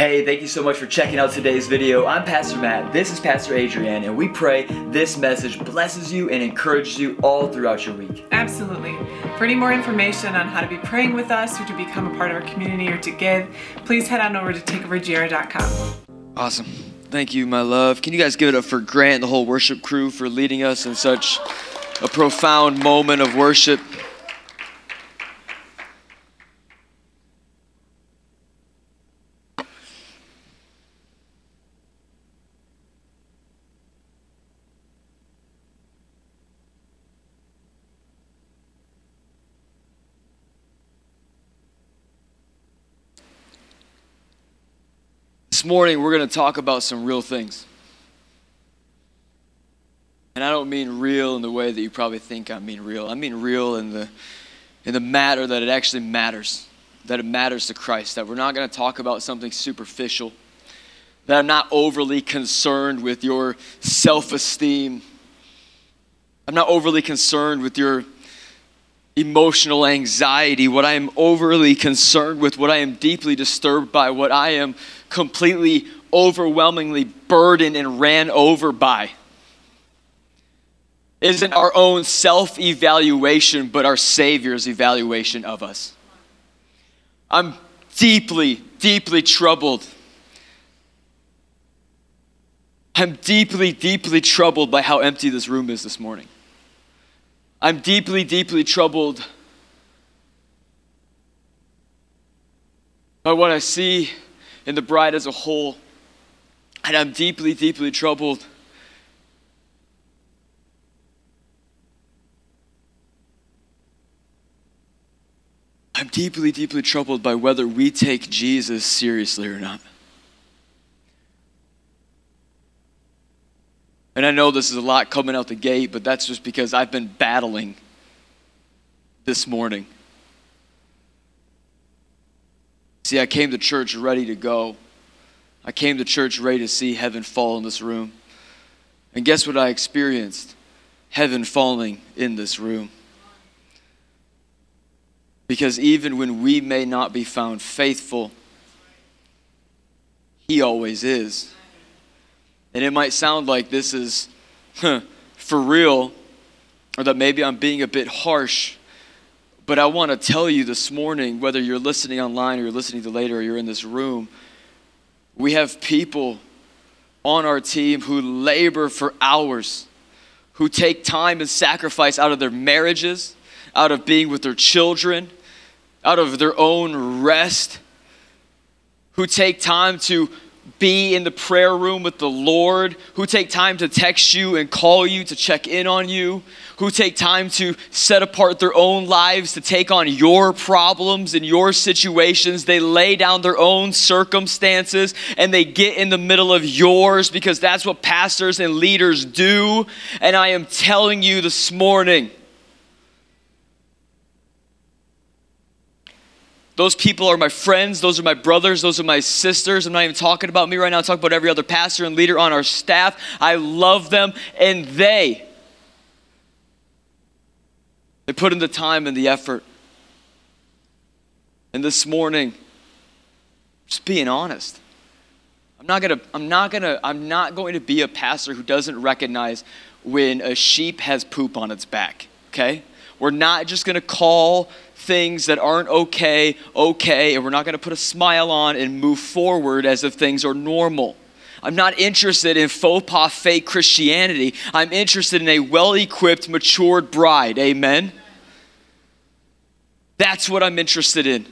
Hey, thank you so much for checking out today's video. I'm Pastor Matt, this is Pastor Adrienne, and we pray this message blesses you and encourages you all throughout your week. Absolutely. For any more information on how to be praying with us or to become a part of our community or to give, please head on over to takeovergr.com. Awesome. Thank you, my love. Can you guys give it up for Grant and the whole worship crew for leading us in such a profound moment of worship? Morning, we're going to talk about some real things. And I don't mean real in the way that you probably think I mean real. I mean real in the, in the matter that it actually matters, that it matters to Christ, that we're not going to talk about something superficial, that I'm not overly concerned with your self esteem. I'm not overly concerned with your emotional anxiety, what I am overly concerned with, what I am deeply disturbed by, what I am completely, overwhelmingly burdened and ran over by. Isn't our own self evaluation, but our Savior's evaluation of us. I'm deeply, deeply troubled. I'm deeply, deeply troubled by how empty this room is this morning. I'm deeply, deeply troubled by what I see in the bride as a whole. And I'm deeply, deeply troubled. I'm deeply, deeply troubled by whether we take Jesus seriously or not. And I know this is a lot coming out the gate, but that's just because I've been battling this morning. See, I came to church ready to go. I came to church ready to see heaven fall in this room. And guess what I experienced? Heaven falling in this room. Because even when we may not be found faithful, He always is. And it might sound like this is huh, for real, or that maybe I'm being a bit harsh. But I want to tell you this morning, whether you're listening online or you're listening to later or you're in this room, we have people on our team who labor for hours, who take time and sacrifice out of their marriages, out of being with their children, out of their own rest, who take time to be in the prayer room with the Lord, who take time to text you and call you to check in on you, who take time to set apart their own lives to take on your problems and your situations. They lay down their own circumstances and they get in the middle of yours because that's what pastors and leaders do. And I am telling you this morning, Those people are my friends. Those are my brothers. Those are my sisters. I'm not even talking about me right now. I'm talking about every other pastor and leader on our staff. I love them, and they they put in the time and the effort. And this morning, just being honest. I'm not gonna, I'm not gonna, I'm not going to be a pastor who doesn't recognize when a sheep has poop on its back, okay? We're not just gonna call things that aren't okay, okay, and we're not going to put a smile on and move forward as if things are normal. I'm not interested in faux pas fake Christianity. I'm interested in a well equipped, matured bride. Amen? That's what I'm interested in.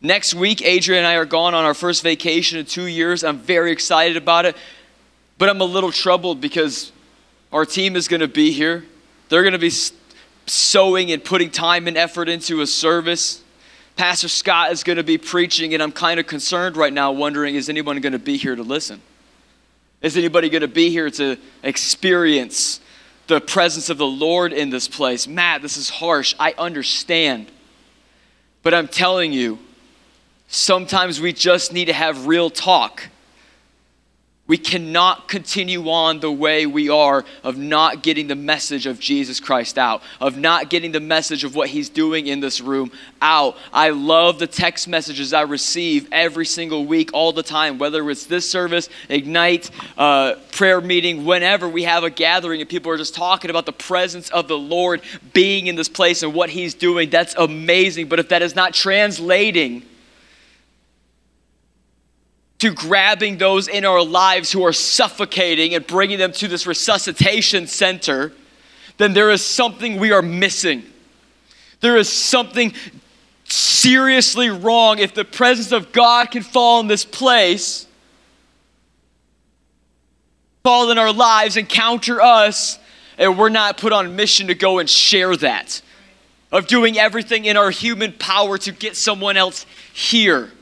Next week, Adrian and I are gone on our first vacation in two years. I'm very excited about it, but I'm a little troubled because our team is going to be here. They're going to be sowing and putting time and effort into a service. Pastor Scott is going to be preaching, and I'm kind of concerned right now, wondering is anyone going to be here to listen? Is anybody going to be here to experience the presence of the Lord in this place? Matt, this is harsh. I understand. But I'm telling you, sometimes we just need to have real talk. We cannot continue on the way we are of not getting the message of Jesus Christ out, of not getting the message of what He's doing in this room out. I love the text messages I receive every single week, all the time, whether it's this service, Ignite, uh, prayer meeting, whenever we have a gathering and people are just talking about the presence of the Lord being in this place and what He's doing. That's amazing. But if that is not translating, to grabbing those in our lives who are suffocating and bringing them to this resuscitation center, then there is something we are missing. There is something seriously wrong if the presence of God can fall in this place, fall in our lives, encounter us, and we're not put on mission to go and share that, of doing everything in our human power to get someone else here.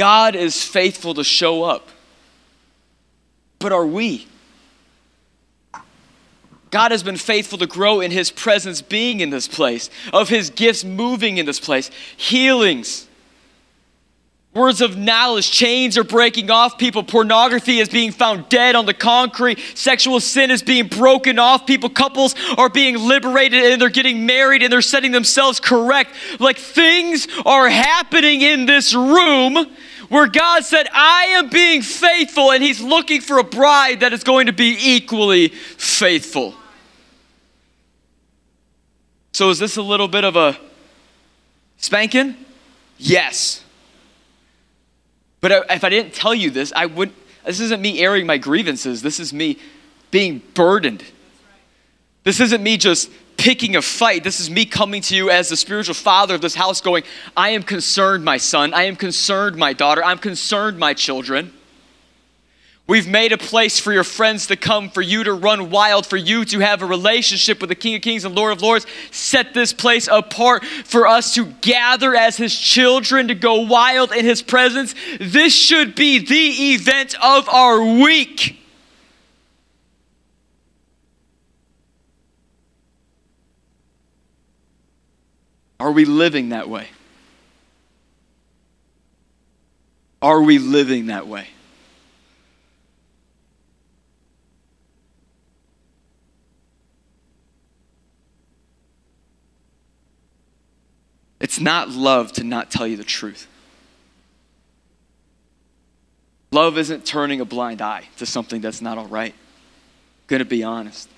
God is faithful to show up. But are we? God has been faithful to grow in His presence being in this place, of His gifts moving in this place, healings, words of knowledge, chains are breaking off people, pornography is being found dead on the concrete, sexual sin is being broken off people, couples are being liberated and they're getting married and they're setting themselves correct. Like things are happening in this room where God said, I am being faithful, and He's looking for a bride that is going to be equally faithful. So, is this a little bit of a spanking? Yes. But if I didn't tell you this, I would. This isn't me airing my grievances. This is me being burdened. This isn't me just picking a fight. This is me coming to you as the spiritual father of this house, going, I am concerned, my son. I am concerned, my daughter. I'm concerned, my children. We've made a place for your friends to come, for you to run wild, for you to have a relationship with the King of Kings and Lord of Lords. Set this place apart for us to gather as His children, to go wild in His presence. This should be the event of our week. Are we living that way? Are we living that way? It's not love to not tell you the truth. Love isn't turning a blind eye to something that's not all right. Gonna be honest.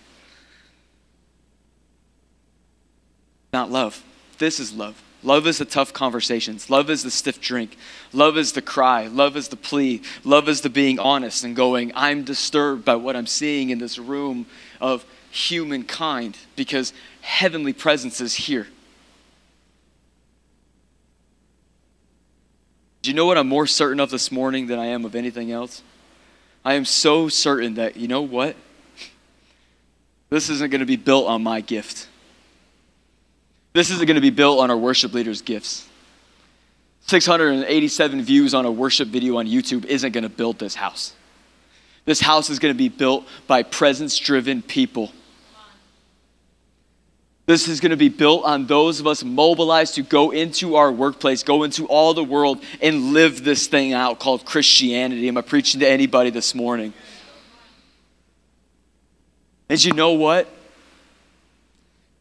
Not love. This is love. Love is the tough conversations. Love is the stiff drink. Love is the cry. Love is the plea. Love is the being honest and going, I'm disturbed by what I'm seeing in this room of humankind because heavenly presence is here. Do you know what I'm more certain of this morning than I am of anything else? I am so certain that, you know what? This isn't going to be built on my gift. This isn't going to be built on our worship leaders' gifts. 687 views on a worship video on YouTube isn't going to build this house. This house is going to be built by presence driven people. This is going to be built on those of us mobilized to go into our workplace, go into all the world, and live this thing out called Christianity. Am I preaching to anybody this morning? And you know what?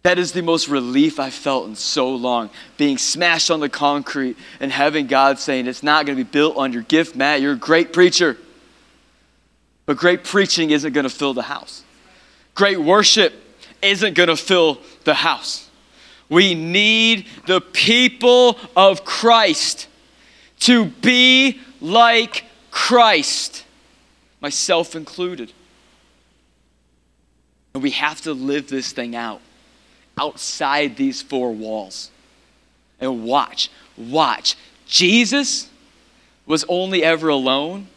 That is the most relief I felt in so long. Being smashed on the concrete and having God saying, It's not going to be built on your gift, Matt. You're a great preacher. But great preaching isn't going to fill the house. Great worship isn't going to fill the house. We need the people of Christ to be like Christ, myself included. And we have to live this thing out outside these four walls. And watch, watch. Jesus was only ever alone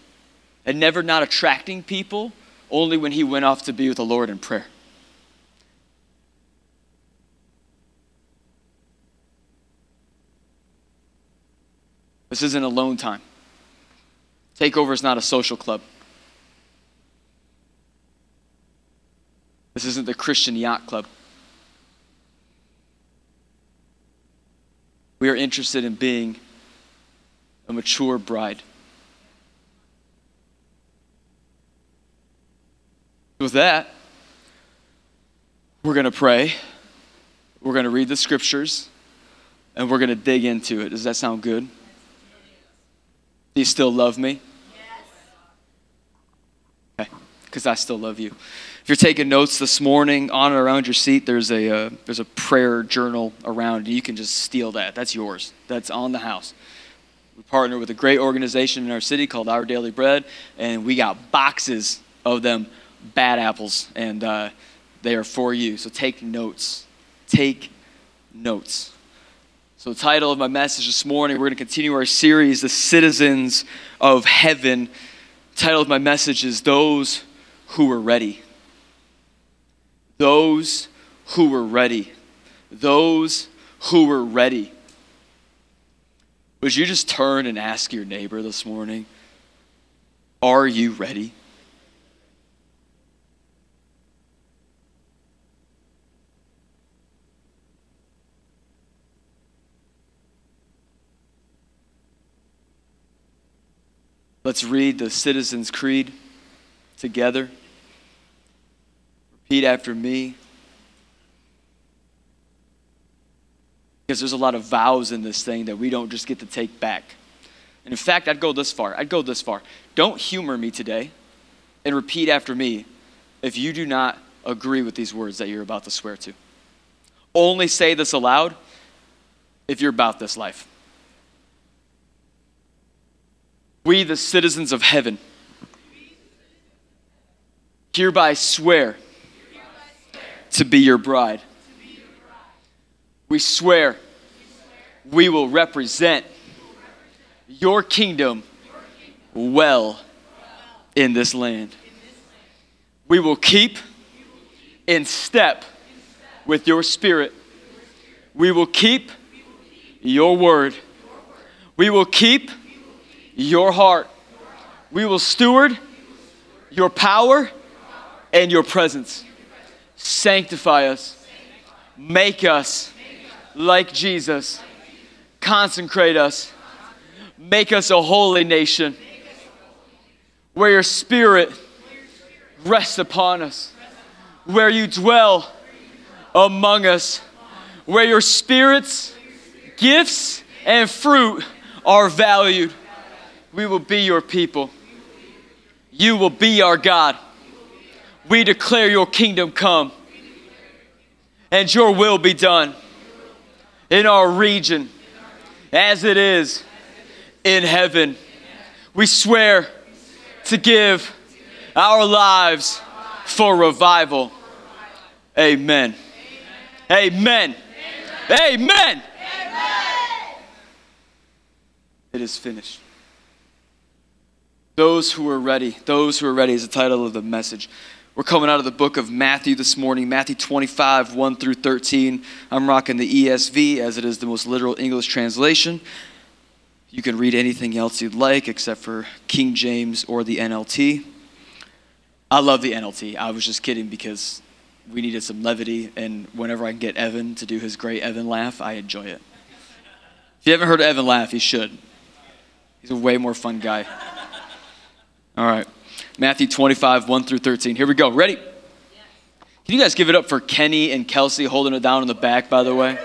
and never not attracting people, only when he went off to be with the Lord in prayer. This isn't alone time. Takeover is not a social club. This isn't the Christian yacht club. We are interested in being a mature bride. With that, we're going to pray. We're going to read the scriptures and we're going to dig into it. Does that sound good? Do you still love me? Yes. Okay, because I still love you. If you're taking notes this morning, on and around your seat, there's a uh, there's a prayer journal around. You can just steal that. That's yours. That's on the house. We partner with a great organization in our city called Our Daily Bread, and we got boxes of them bad apples, and uh, they are for you. So take notes. Take notes. So, the title of my message this morning, we're going to continue our series, The Citizens of Heaven. The title of my message is Those Who Were Ready. Those who were ready. Those who were ready. Would you just turn and ask your neighbor this morning, Are you ready? Let's read the Citizens' Creed together. Repeat after me. Because there's a lot of vows in this thing that we don't just get to take back. And in fact, I'd go this far. I'd go this far. Don't humor me today and repeat after me if you do not agree with these words that you're about to swear to. Only say this aloud if you're about this life. We, the citizens of heaven, hereby swear to be your bride. We swear we will represent your kingdom well in this land. We will keep in step with your spirit. We will keep your word. We will keep your heart. We will steward your power and your presence. Sanctify us. Make us like Jesus. Consecrate us. Make us a holy nation where your spirit rests upon us, where you dwell among us, where your spirit's gifts and fruit are valued we will be your people. You will be our God. We declare your kingdom come and your will be done in our region as it is in heaven. We swear to give our lives for revival. Amen. Amen. Amen. It is finished. Those who are ready. Those who are ready is the title of the message. We're coming out of the book of Matthew this morning, Matthew 25, 1 through 13. I'm rocking the ESV as it is the most literal English translation. You can read anything else you'd like except for King James or the NLT. I love the NLT. I was just kidding because we needed some levity, and whenever I can get Evan to do his great Evan laugh, I enjoy it. If you haven't heard Evan laugh, you should. He's a way more fun guy. All right. Matthew 25, 1 through 13. Here we go. Ready? Can you guys give it up for Kenny and Kelsey holding it down in the back, by the way?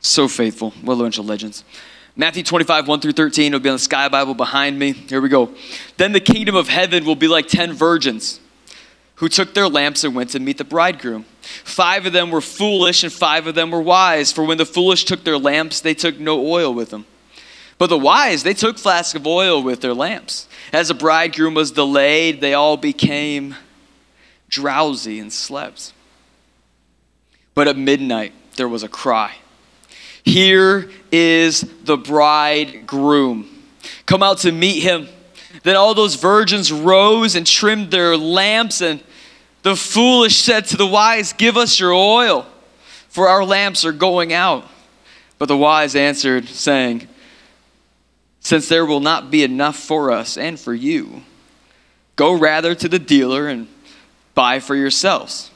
So faithful. What a bunch of legends. Matthew 25, 1 through 13. It'll be on the Sky Bible behind me. Here we go. Then the kingdom of heaven will be like ten virgins who took their lamps and went to meet the bridegroom. Five of them were foolish and five of them were wise. For when the foolish took their lamps, they took no oil with them. But the wise, they took flasks of oil with their lamps. As the bridegroom was delayed, they all became drowsy and slept. But at midnight, there was a cry Here is the bridegroom. Come out to meet him. Then all those virgins rose and trimmed their lamps, and the foolish said to the wise, Give us your oil, for our lamps are going out. But the wise answered, saying, since there will not be enough for us and for you. Go rather to the dealer and buy for yourselves.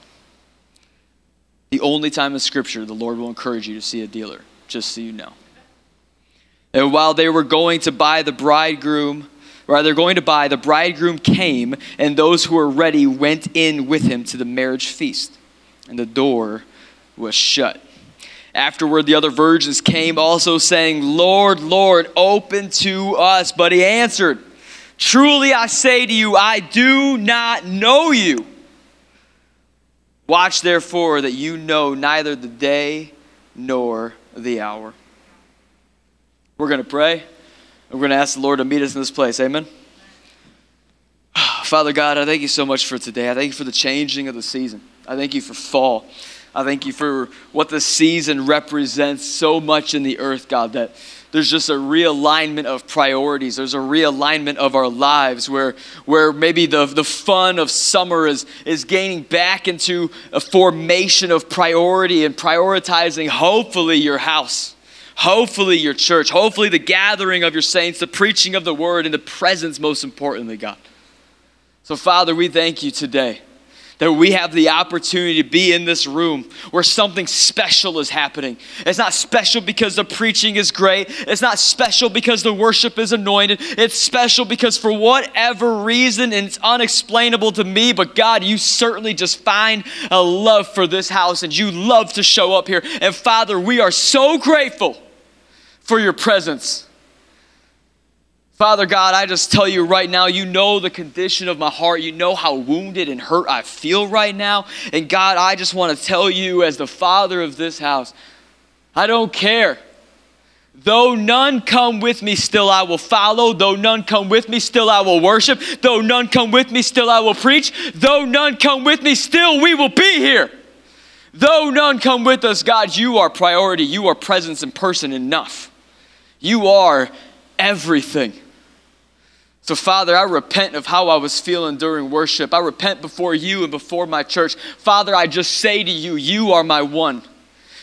the only time in Scripture the Lord will encourage you to see a dealer, just so you know. And while they were going to buy the bridegroom, or they're going to buy, the bridegroom came, and those who were ready went in with him to the marriage feast, and the door was shut. Afterward, the other virgins came also saying, Lord, Lord, open to us. But he answered, Truly I say to you, I do not know you. Watch therefore that you know neither the day nor the hour. We're going to pray. We're going to ask the Lord to meet us in this place. Amen. Father God, I thank you so much for today. I thank you for the changing of the season. I thank you for fall. I thank you for what the season represents so much in the earth, God, that there's just a realignment of priorities. There's a realignment of our lives where, where maybe the, the fun of summer is, is gaining back into a formation of priority and prioritizing, hopefully, your house, hopefully, your church, hopefully, the gathering of your saints, the preaching of the word, and the presence, most importantly, God. So, Father, we thank you today that we have the opportunity to be in this room where something special is happening. It's not special because the preaching is great. It's not special because the worship is anointed. It's special because for whatever reason, and it's unexplainable to me, but God, you certainly just find a love for this house and you love to show up here. And Father, we are so grateful for your presence. Father God, I just tell you right now, you know the condition of my heart. You know how wounded and hurt I feel right now. And God, I just want to tell you, as the father of this house, I don't care. Though none come with me, still I will follow. Though none come with me, still I will worship. Though none come with me, still I will preach. Though none come with me, still we will be here. Though none come with us, God, you are priority. You are presence in person enough. You are everything. So, Father, I repent of how I was feeling during worship. I repent before you and before my church. Father, I just say to you, you are my one.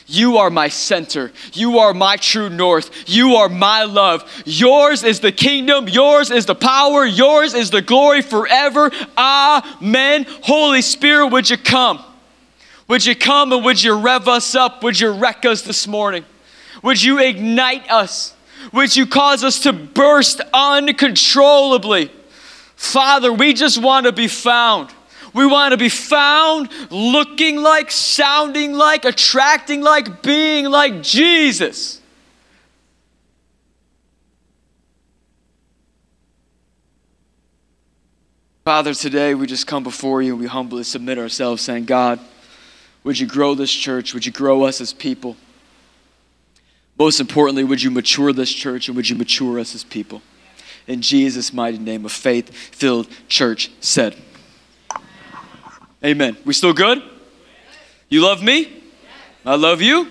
You are my center. You are my true north. You are my love. Yours is the kingdom. Yours is the power. Yours is the glory forever. Amen. Holy Spirit, would you come? Would you come and would you rev us up? Would you wreck us this morning? Would you ignite us? Would you cause us to burst uncontrollably? Father, we just want to be found. We want to be found looking like, sounding like, attracting like, being like Jesus. Father, today we just come before you and we humbly submit ourselves, saying, God, would you grow this church? Would you grow us as people? Most importantly, would you mature this church and would you mature us as people? In Jesus' mighty name, a faith filled church said. Amen. We still good? You love me? I love you.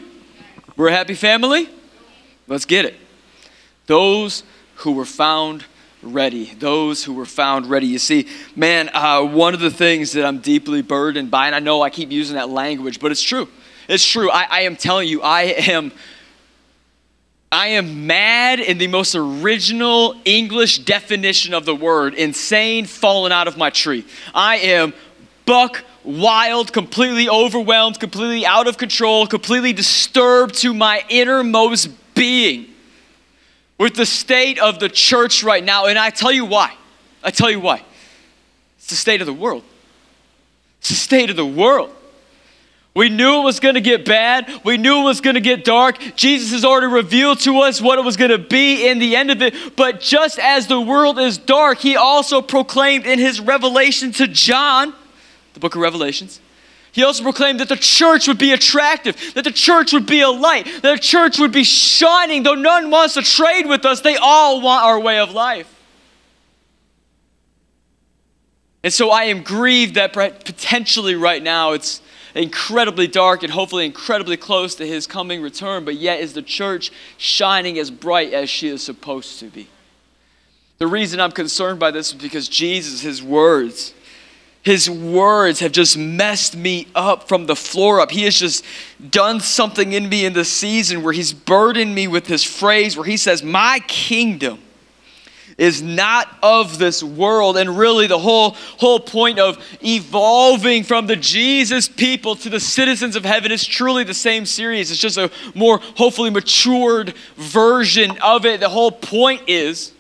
We're a happy family. Let's get it. Those who were found ready. Those who were found ready. You see, man, uh, one of the things that I'm deeply burdened by, and I know I keep using that language, but it's true. It's true. I, I am telling you, I am I am mad in the most original English definition of the word insane, fallen out of my tree. I am buck wild, completely overwhelmed, completely out of control, completely disturbed to my innermost being with the state of the church right now. And I tell you why. I tell you why. It's the state of the world. It's the state of the world. We knew it was going to get bad. We knew it was going to get dark. Jesus has already revealed to us what it was going to be in the end of it. But just as the world is dark, he also proclaimed in his revelation to John, the book of Revelations, he also proclaimed that the church would be attractive, that the church would be a light, that the church would be shining. Though none wants to trade with us, they all want our way of life. And so I am grieved that potentially right now it's incredibly dark and hopefully incredibly close to his coming return, but yet is the church shining as bright as she is supposed to be? The reason I'm concerned by this is because Jesus, his words, his words have just messed me up from the floor up. He has just done something in me in the season where he's burdened me with his phrase where he says, My kingdom is not of this world. And really the whole whole point of evolving from the Jesus people to the citizens of heaven is truly the same series. It's just a more hopefully matured version of it. The whole point is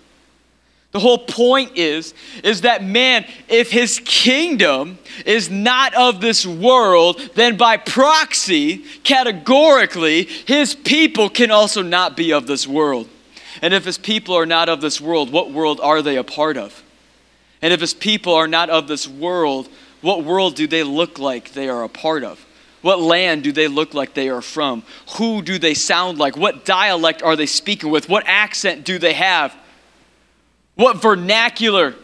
the whole point is is that man if his kingdom is not of this world then by proxy categorically his people can also not be of this world and if his people are not of this world what world are they a part of? And if his people are not of this world what world do they look like they are a part of? What land do they look like they are from? Who do they sound like? What dialect are they speaking with? What accent do they have? What vernacular?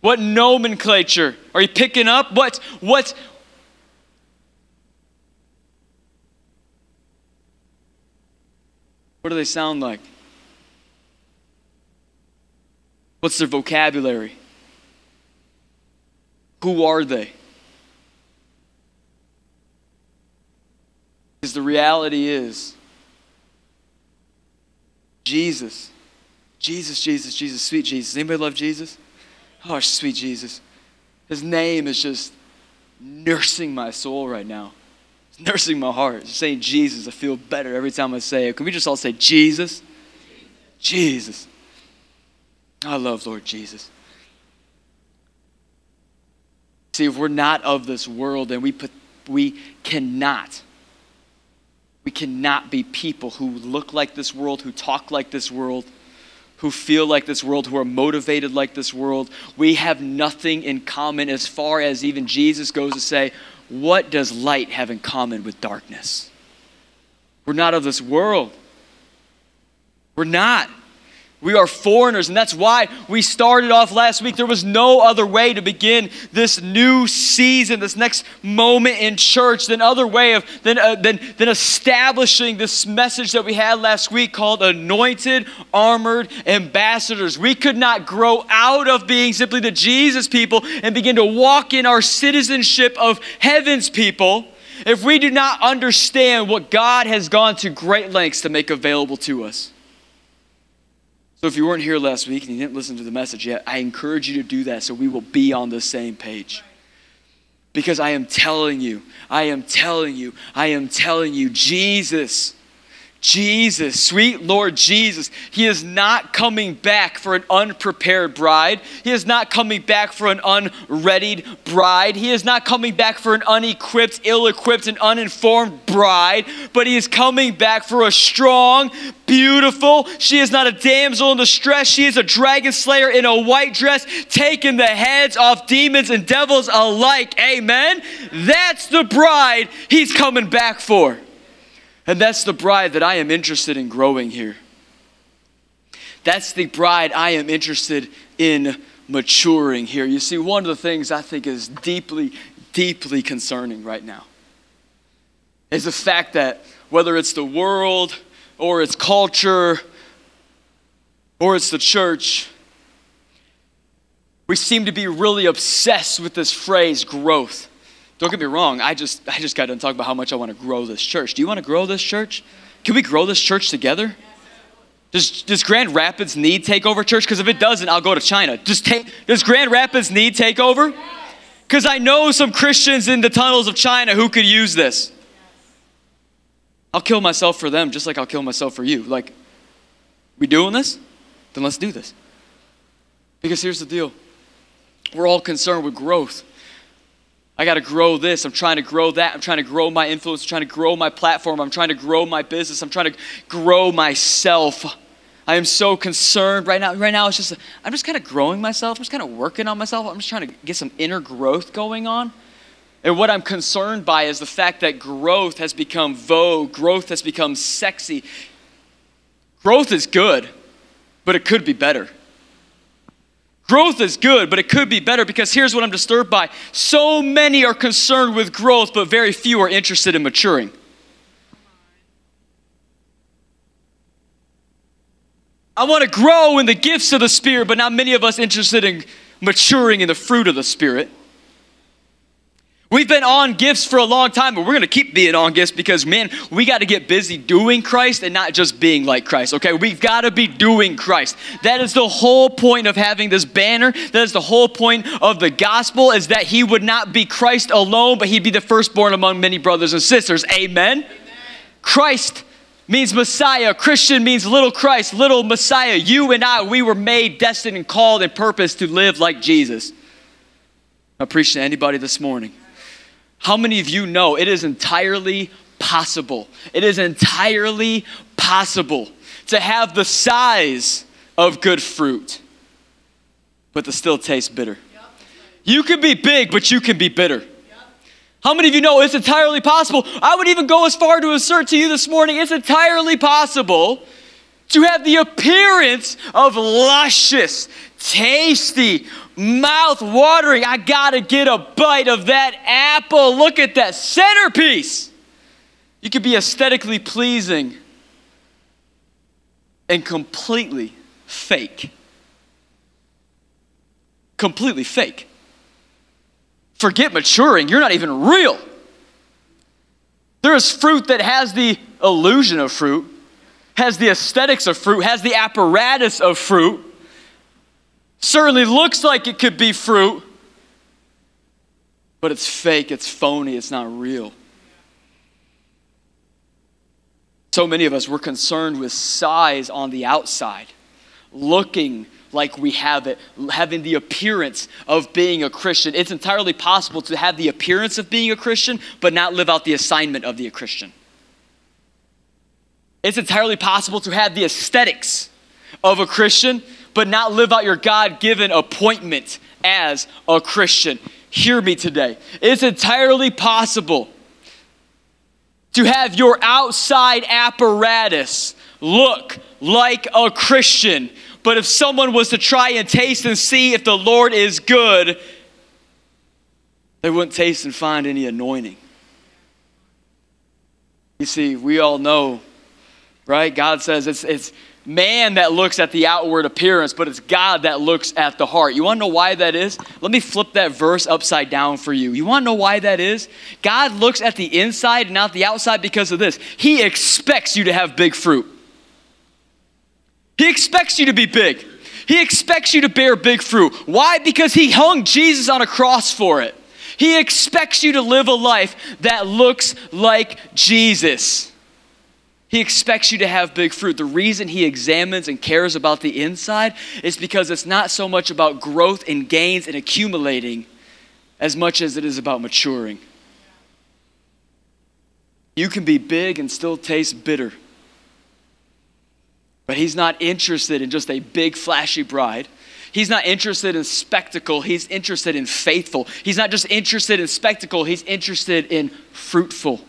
What nomenclature? Are you picking up? What what? What do they sound like? What's their vocabulary? Who are they? Because the reality is, Jesus Jesus, Jesus, Jesus, sweet Jesus. Anybody love Jesus? Oh, sweet Jesus. His name is just nursing my soul right now. It's nursing my heart. Just saying Jesus, I feel better every time I say it. Can we just all say Jesus? Jesus. I love Lord Jesus. See, if we're not of this world, then we put, we cannot we cannot be people who look like this world, who talk like this world, who feel like this world, who are motivated like this world. We have nothing in common as far as even Jesus goes to say, What does light have in common with darkness? We're not of this world. We're not. We are foreigners, and that's why we started off last week. There was no other way to begin this new season, this next moment in church, than other way of than, uh, than, than establishing this message that we had last week called anointed, armored ambassadors. We could not grow out of being simply the Jesus people and begin to walk in our citizenship of heaven's people if we do not understand what God has gone to great lengths to make available to us. So if you weren't here last week and you didn't listen to the message yet, I encourage you to do that so we will be on the same page. Because I am telling you, I am telling you, I am telling you, Jesus Jesus, sweet Lord Jesus, He is not coming back for an unprepared bride. He is not coming back for an unreadied bride. He is not coming back for an unequipped, ill equipped, and uninformed bride, but He is coming back for a strong, beautiful. She is not a damsel in distress. She is a dragon slayer in a white dress, taking the heads off demons and devils alike. Amen. That's the bride He's coming back for. And that's the bride that I am interested in growing here. That's the bride I am interested in maturing here. You see, one of the things I think is deeply, deeply concerning right now is the fact that whether it's the world or it's culture or it's the church, we seem to be really obsessed with this phrase growth. Don't get me wrong, I just I just got done talking about how much I want to grow this church. Do you want to grow this church? Can we grow this church together? Does, does Grand Rapids need takeover church? Because if it doesn't, I'll go to China. Does, take, does Grand Rapids need takeover? Because I know some Christians in the tunnels of China who could use this. I'll kill myself for them just like I'll kill myself for you. Like, we doing this? Then let's do this. Because here's the deal we're all concerned with growth. I got to grow this. I'm trying to grow that. I'm trying to grow my influence. I'm trying to grow my platform. I'm trying to grow my business. I'm trying to grow myself. I am so concerned right now. Right now, it's just, I'm just kind of growing myself. I'm just kind of working on myself. I'm just trying to get some inner growth going on. And what I'm concerned by is the fact that growth has become vogue, growth has become sexy. Growth is good, but it could be better. Growth is good, but it could be better because here's what I'm disturbed by. So many are concerned with growth, but very few are interested in maturing. I want to grow in the gifts of the Spirit, but not many of us interested in maturing in the fruit of the Spirit. We've been on gifts for a long time, but we're going to keep being on gifts because, man, we got to get busy doing Christ and not just being like Christ, okay? We've got to be doing Christ. That is the whole point of having this banner. That is the whole point of the gospel is that he would not be Christ alone, but he'd be the firstborn among many brothers and sisters. Amen? Amen. Christ means Messiah. Christian means little Christ, little Messiah. You and I, we were made, destined, and called and purposed to live like Jesus. I'm preaching to anybody this morning. How many of you know it is entirely possible? It is entirely possible to have the size of good fruit, but to still taste bitter. You can be big, but you can be bitter. How many of you know it's entirely possible? I would even go as far to assert to you this morning it's entirely possible to have the appearance of luscious, tasty, mouth watering. I gotta get a bite of that apple. Look at that centerpiece. You could be aesthetically pleasing and completely fake. Completely fake. Forget maturing, you're not even real. There is fruit that has the illusion of fruit, has the aesthetics of fruit, has the apparatus of fruit, certainly looks like it could be fruit, but it's fake, it's phony, it's not real. So many of us, we're concerned with size on the outside, looking like we have it, having the appearance of being a Christian. It's entirely possible to have the appearance of being a Christian, but not live out the assignment of the Christian. It's entirely possible to have the aesthetics of a Christian, but not live out your God given appointment as a Christian. Hear me today. It's entirely possible to have your outside apparatus look like a Christian, but if someone was to try and taste and see if the Lord is good, they wouldn't taste and find any anointing. You see, we all know, right? God says it's, it's man that looks at the outward appearance, but it's God that looks at the heart. You want to know why that is? Let me flip that verse upside down for you. You want to know why that is? God looks at the inside and not the outside because of this. He expects you to have big fruit. He expects you to be big. He expects you to bear big fruit. Why? Because He hung Jesus on a cross for it. He expects you to live a life that looks like Jesus. He expects you to have big fruit. The reason he examines and cares about the inside is because it's not so much about growth and gains and accumulating as much as it is about maturing. You can be big and still taste bitter. But he's not interested in just a big, flashy bride. He's not interested in spectacle. He's interested in faithful. He's not just interested in spectacle, he's interested in fruitful.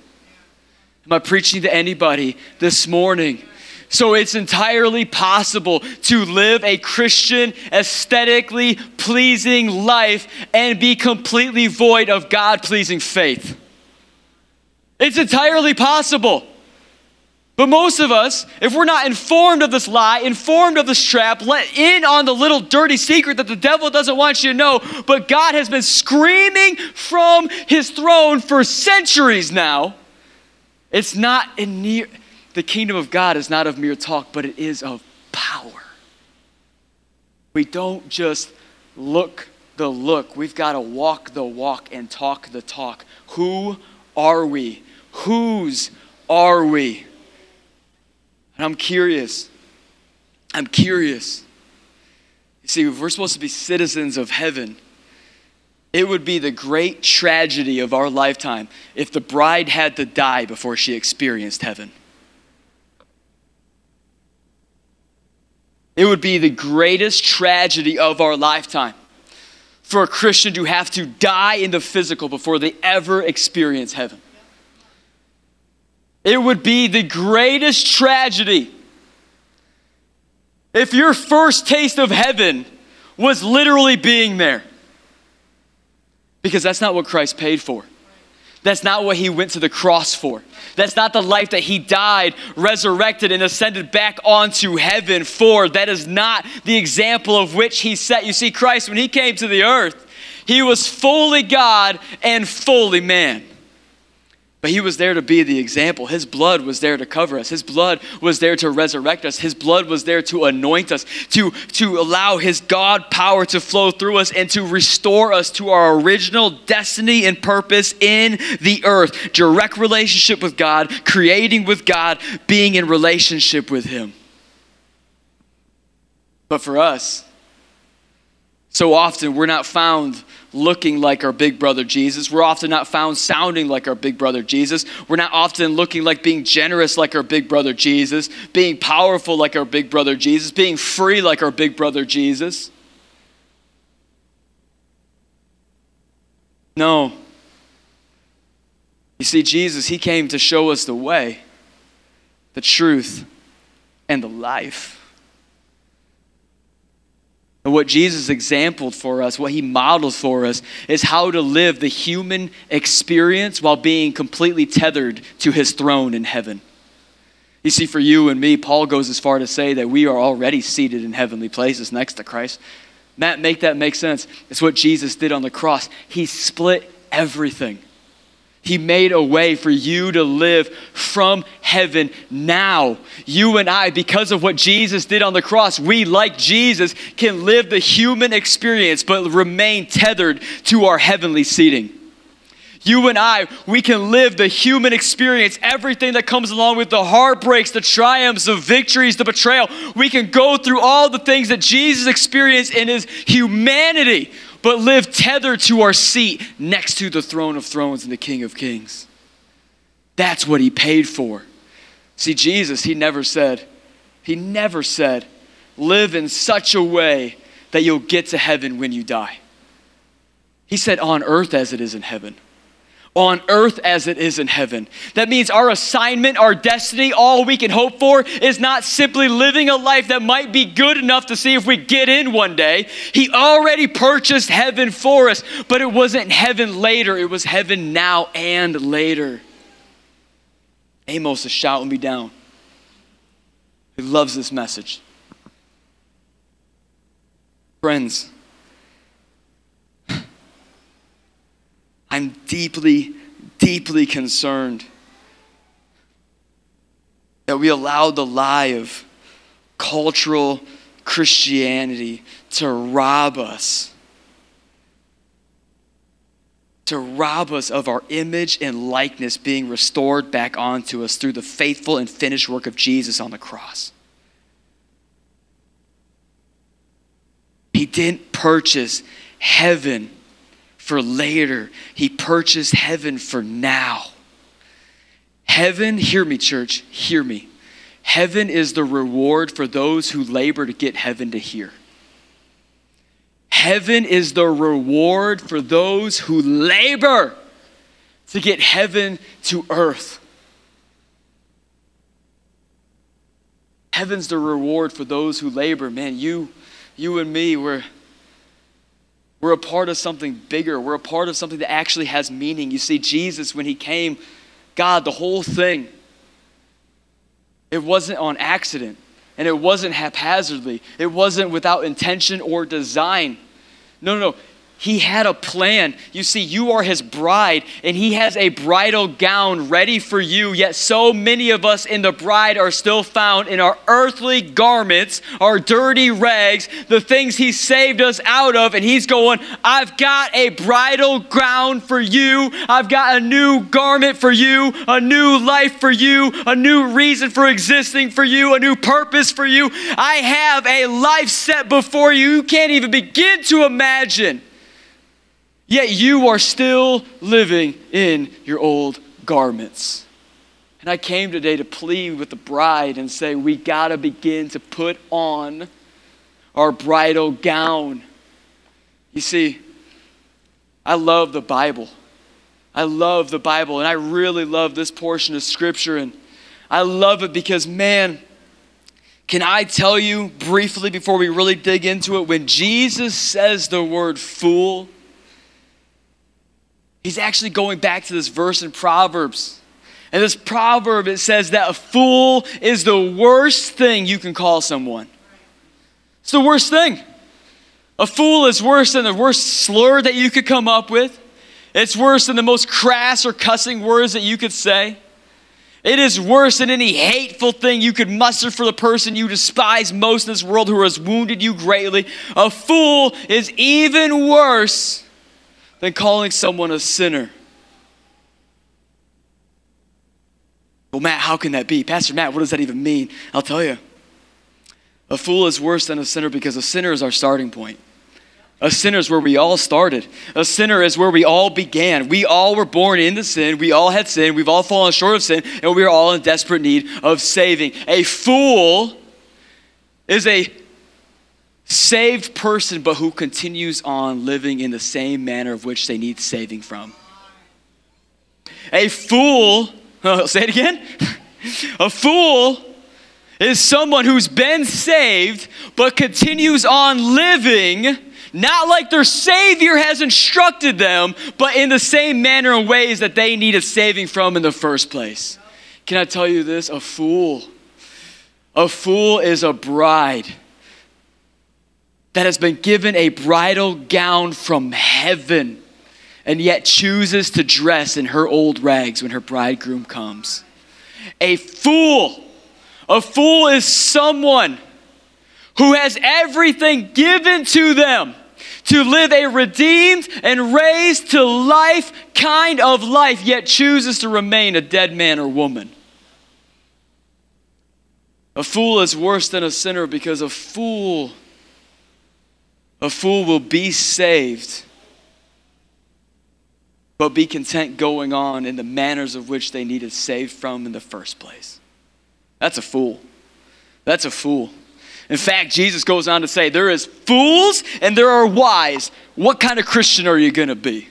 Am I preaching to anybody this morning? So it's entirely possible to live a Christian, aesthetically pleasing life and be completely void of God pleasing faith. It's entirely possible. But most of us, if we're not informed of this lie, informed of this trap, let in on the little dirty secret that the devil doesn't want you to know, but God has been screaming from his throne for centuries now it's not in near, the kingdom of God is not of mere talk, but it is of power. We don't just look the look, we've got to walk the walk and talk the talk. Who are we? Whose are we? And I'm curious. I'm curious. You see, we're supposed to be citizens of heaven, it would be the great tragedy of our lifetime if the bride had to die before she experienced heaven. It would be the greatest tragedy of our lifetime for a Christian to have to die in the physical before they ever experience heaven. It would be the greatest tragedy if your first taste of heaven was literally being there. Because that's not what Christ paid for. That's not what he went to the cross for. That's not the life that he died, resurrected, and ascended back onto heaven for. That is not the example of which he set. You see, Christ, when he came to the earth, He was fully God and fully man. But he was there to be the example. His blood was there to cover us. His blood was there to resurrect us. His blood was there to anoint us, to, to allow his God power to flow through us and to restore us to our original destiny and purpose in the earth. Direct relationship with God, creating with God, being in relationship with him. But for us, so often we're not found looking like our big brother Jesus. We're often not found sounding like our big brother Jesus. We're not often looking like being generous like our big brother Jesus, being powerful like our big brother Jesus, being free like our big brother Jesus. No. You see, Jesus, He came to show us the way, the truth, and the life. And what Jesus exampled for us, what he modeled for us, is how to live the human experience while being completely tethered to his throne in heaven. You see, for you and me, Paul goes as far to say that we are already seated in heavenly places next to Christ. Matt, make that make sense. It's what Jesus did on the cross. He split everything. He made a way for you to live from heaven now. You and I, because of what Jesus did on the cross, we, like Jesus, can live the human experience but remain tethered to our heavenly seating. You and I, we can live the human experience, everything that comes along with the heartbreaks, the triumphs, the victories, the betrayal. We can go through all the things that Jesus experienced in his humanity but live tethered to our seat next to the throne of thrones and the King of kings. That's what he paid for. See, Jesus, he never said, he never said, live in such a way that you'll get to heaven when you die. He said, on earth as it is in heaven on earth as it is in heaven. That means our assignment, our destiny, all we can hope for is not simply living a life that might be good enough to see if we get in one day. He already purchased heaven for us, but it wasn't heaven later, it was heaven now and later. Amos is shouting me down. He loves this message. Friends, I'm deeply, deeply concerned that we allow the lie of cultural Christianity to rob us. To rob us of our image and likeness being restored back onto us through the faithful and finished work of Jesus on the cross. He didn't purchase heaven for later. He purchased heaven for now. Heaven, hear me, church, hear me. Heaven is the reward for those who labor to get heaven to here. Heaven is the reward for those who labor to get heaven to earth. Heaven's the reward for those who labor. Man, you, you and me, we're we're a part of something bigger. We're a part of something that actually has meaning. You see, Jesus, when he came, God, the whole thing, it wasn't on accident and it wasn't haphazardly, it wasn't without intention or design. No, no, no. He had a plan. You see, you are his bride, and he has a bridal gown ready for you. Yet, so many of us in the bride are still found in our earthly garments, our dirty rags, the things he saved us out of. And he's going, I've got a bridal gown for you. I've got a new garment for you, a new life for you, a new reason for existing for you, a new purpose for you. I have a life set before you you can't even begin to imagine. Yet you are still living in your old garments. And I came today to plead with the bride and say, we got to begin to put on our bridal gown. You see, I love the Bible. I love the Bible, and I really love this portion of Scripture. And I love it because, man, can I tell you briefly before we really dig into it? When Jesus says the word fool, he's actually going back to this verse in Proverbs. And this proverb, it says that a fool is the worst thing you can call someone. It's the worst thing. A fool is worse than the worst slur that you could come up with. It's worse than the most crass or cussing words that you could say. It is worse than any hateful thing you could muster for the person you despise most in this world who has wounded you greatly. A fool is even worse than calling someone a sinner. Well, Matt, how can that be? Pastor Matt, what does that even mean? I'll tell you. A fool is worse than a sinner because a sinner is our starting point. A sinner is where we all started. A sinner is where we all began. We all were born into sin. We all had sin. We've all fallen short of sin, and we are all in desperate need of saving. A fool is a saved person, but who continues on living in the same manner of which they need saving from. A fool, oh, say it again. a fool is someone who's been saved, but continues on living not like their Savior has instructed them, but in the same manner and ways that they needed saving from in the first place. Can I tell you this? A fool. A fool is a bride that has been given a bridal gown from heaven and yet chooses to dress in her old rags when her bridegroom comes. A fool. A fool is someone who has everything given to them to live a redeemed and raised to life kind of life, yet chooses to remain a dead man or woman. A fool is worse than a sinner because a fool a fool will be saved but be content going on in the manners of which they needed saved from in the first place. That's a fool. That's a fool. In fact, Jesus goes on to say, There is fools and there are wise. What kind of Christian are you going to be?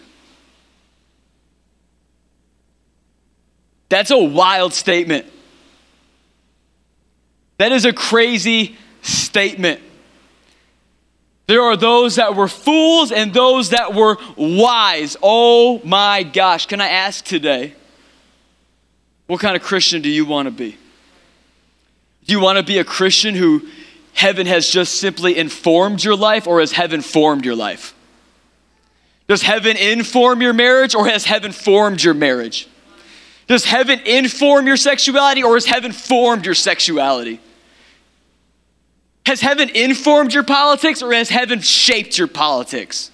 That's a wild statement. That is a crazy statement. There are those that were fools and those that were wise. Oh my gosh. Can I ask today, what kind of Christian do you want to be? Do you want to be a Christian who heaven has just simply informed your life, or has heaven formed your life? Does heaven inform your marriage, or has heaven formed your marriage? Does heaven inform your sexuality, or has heaven formed your sexuality? Has heaven informed your politics, or has heaven shaped your politics?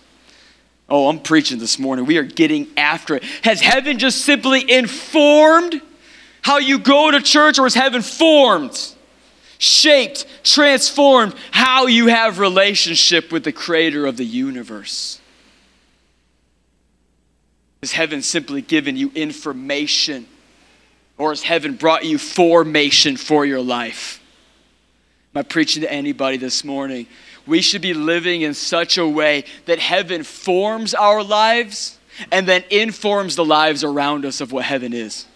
Oh, I'm preaching this morning. We are getting after it. Has heaven just simply informed how you go to church, or has heaven formed? shaped, transformed how you have relationship with the creator of the universe. Has heaven simply given you information or has heaven brought you formation for your life? Am I preaching to anybody this morning? We should be living in such a way that heaven forms our lives and then informs the lives around us of what heaven is.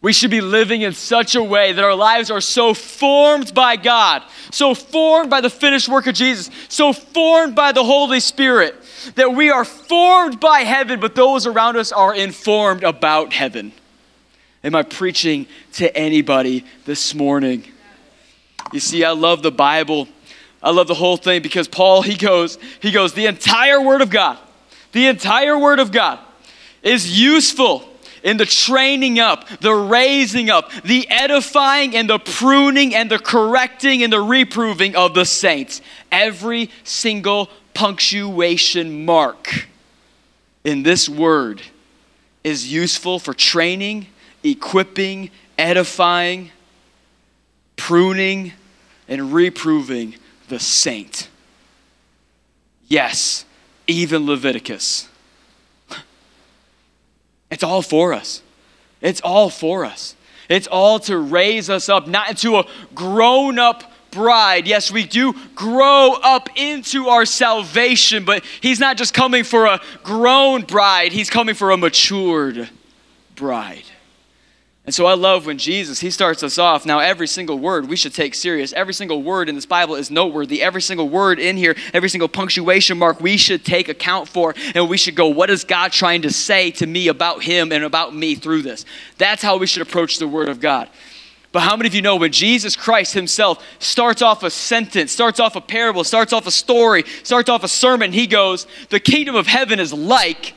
We should be living in such a way that our lives are so formed by God, so formed by the finished work of Jesus, so formed by the Holy Spirit, that we are formed by heaven, but those around us are informed about heaven. Am I preaching to anybody this morning? You see, I love the Bible. I love the whole thing because Paul, he goes, he goes, the entire Word of God, the entire Word of God is useful in the training up, the raising up, the edifying and the pruning and the correcting and the reproving of the saints. Every single punctuation mark in this word is useful for training, equipping, edifying, pruning, and reproving the saint. Yes, even Leviticus it's all for us. It's all for us. It's all to raise us up, not into a grown up bride. Yes, we do grow up into our salvation, but He's not just coming for a grown bride, He's coming for a matured bride. And so I love when Jesus, he starts us off. Now, every single word we should take serious. Every single word in this Bible is noteworthy. Every single word in here, every single punctuation mark we should take account for. And we should go, what is God trying to say to me about him and about me through this? That's how we should approach the Word of God. But how many of you know when Jesus Christ himself starts off a sentence, starts off a parable, starts off a story, starts off a sermon, he goes, The kingdom of heaven is like.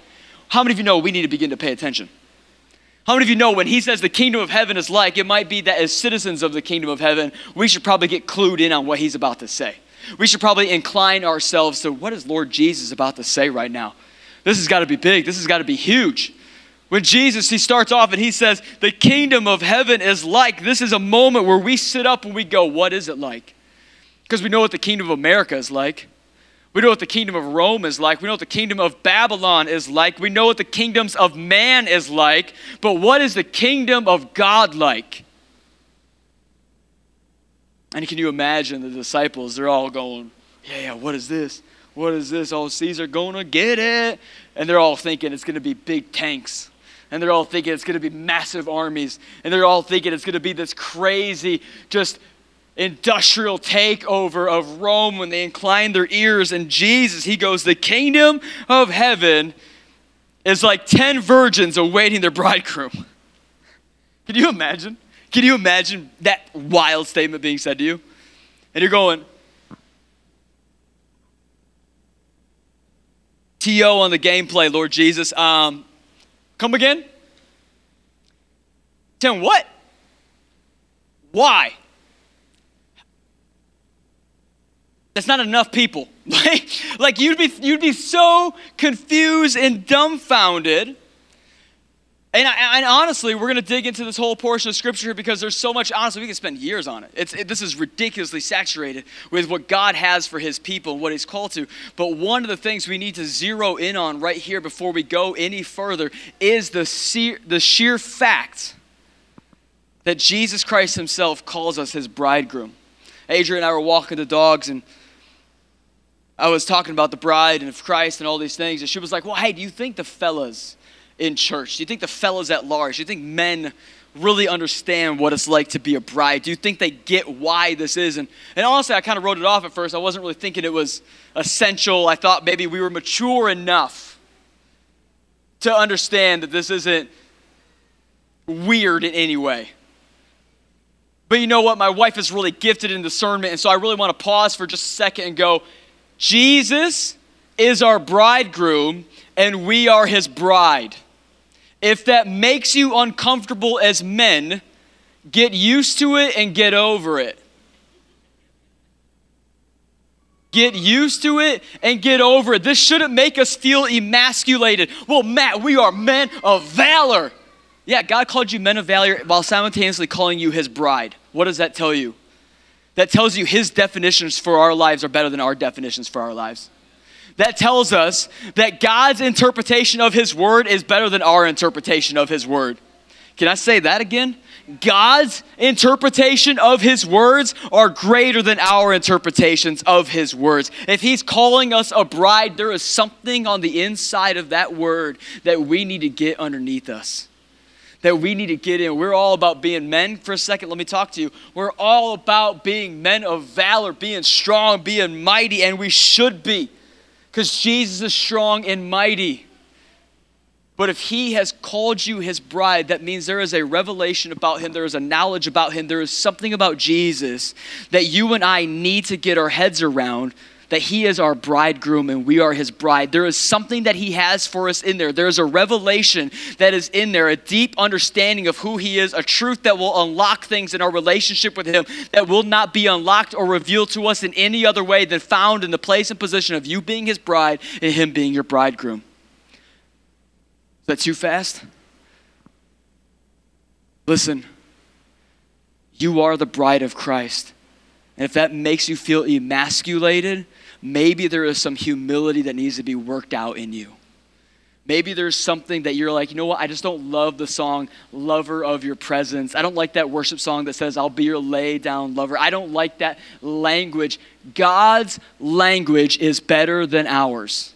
How many of you know we need to begin to pay attention? How many of you know when he says the kingdom of heaven is like, it might be that as citizens of the kingdom of heaven, we should probably get clued in on what he's about to say. We should probably incline ourselves to what is Lord Jesus about to say right now? This has got to be big. This has got to be huge. When Jesus, he starts off and he says, The kingdom of heaven is like. This is a moment where we sit up and we go, What is it like? Because we know what the kingdom of America is like. We know what the kingdom of Rome is like. We know what the kingdom of Babylon is like. We know what the kingdoms of man is like. But what is the kingdom of God like? And can you imagine the disciples? They're all going, Yeah, yeah, what is this? What is this? Oh, Caesar gonna get it. And they're all thinking it's gonna be big tanks and they're all thinking it's to be massive armies, and they're all thinking it's to be this crazy, just industrial takeover of Rome when they incline their ears. And Jesus, he goes, The kingdom of heaven is like 10 virgins awaiting their bridegroom. Can you imagine? Can you imagine that wild statement being said to you? And you're going, TO on the gameplay, Lord Jesus. Um, Come again? Ten what? Why? That's not enough people. like like you'd be you'd be so confused and dumbfounded and, and, honestly, we're going to dig into this whole portion of Scripture because there's so much. Honestly, we can spend years on it. It's, it. This is ridiculously saturated with what God has for His people and what He's called to. But one of the things we need to zero in on right here before we go any further is the, the sheer fact that Jesus Christ Himself calls us His bridegroom. Adrian and I were walking the dogs and I was talking about the bride and of Christ and all these things. And she was like, Well, hey, do you think the fellas in church? Do you think the fellas at large, do you think men really understand what it's like to be a bride? Do you think they get why this is? And, and honestly, I kind of wrote it off at first. I wasn't really thinking it was essential. I thought maybe we were mature enough to understand that this isn't weird in any way. But you know what? My wife is really gifted in discernment, and so I really want to pause for just a second and go, Jesus is our bridegroom, and we are his bride. If that makes you uncomfortable as men, get used to it and get over it. Get used to it and get over it. This shouldn't make us feel emasculated. Well, Matt, we are men of valor. Yeah, God called you men of valor while simultaneously calling you his bride. What does that tell you? That tells you his definitions for our lives are better than our definitions for our lives that tells us that God's interpretation of His Word is better than our interpretation of His Word. Can I say that again? God's interpretation of His words are greater than our interpretations of His words. If He's calling us a bride, there is something on the inside of that word that we need to get underneath us. That we need to get in. We're all about being men. For a second, let me talk to you. We're all about being men of valor, being strong, being mighty, and we should be because Jesus is strong and mighty. But if he has called you his bride, that means there is a revelation about him, there is a knowledge about him, there is something about Jesus that you and I need to get our heads around that he is our bridegroom and we are his bride. There is something that he has for us in there. There is a revelation that is in there, a deep understanding of who he is, a truth that will unlock things in our relationship with him that will not be unlocked or revealed to us in any other way than found in the place and position of you being his bride and him being your bridegroom. Is that too fast? Listen, you are the bride of Christ. And if that makes you feel emasculated, maybe there is some humility that needs to be worked out in you. Maybe there's something that you're like, you know what, I just don't love the song Lover of Your Presence. I don't like that worship song that says, I'll be your lay down lover. I don't like that language. God's language is better than ours.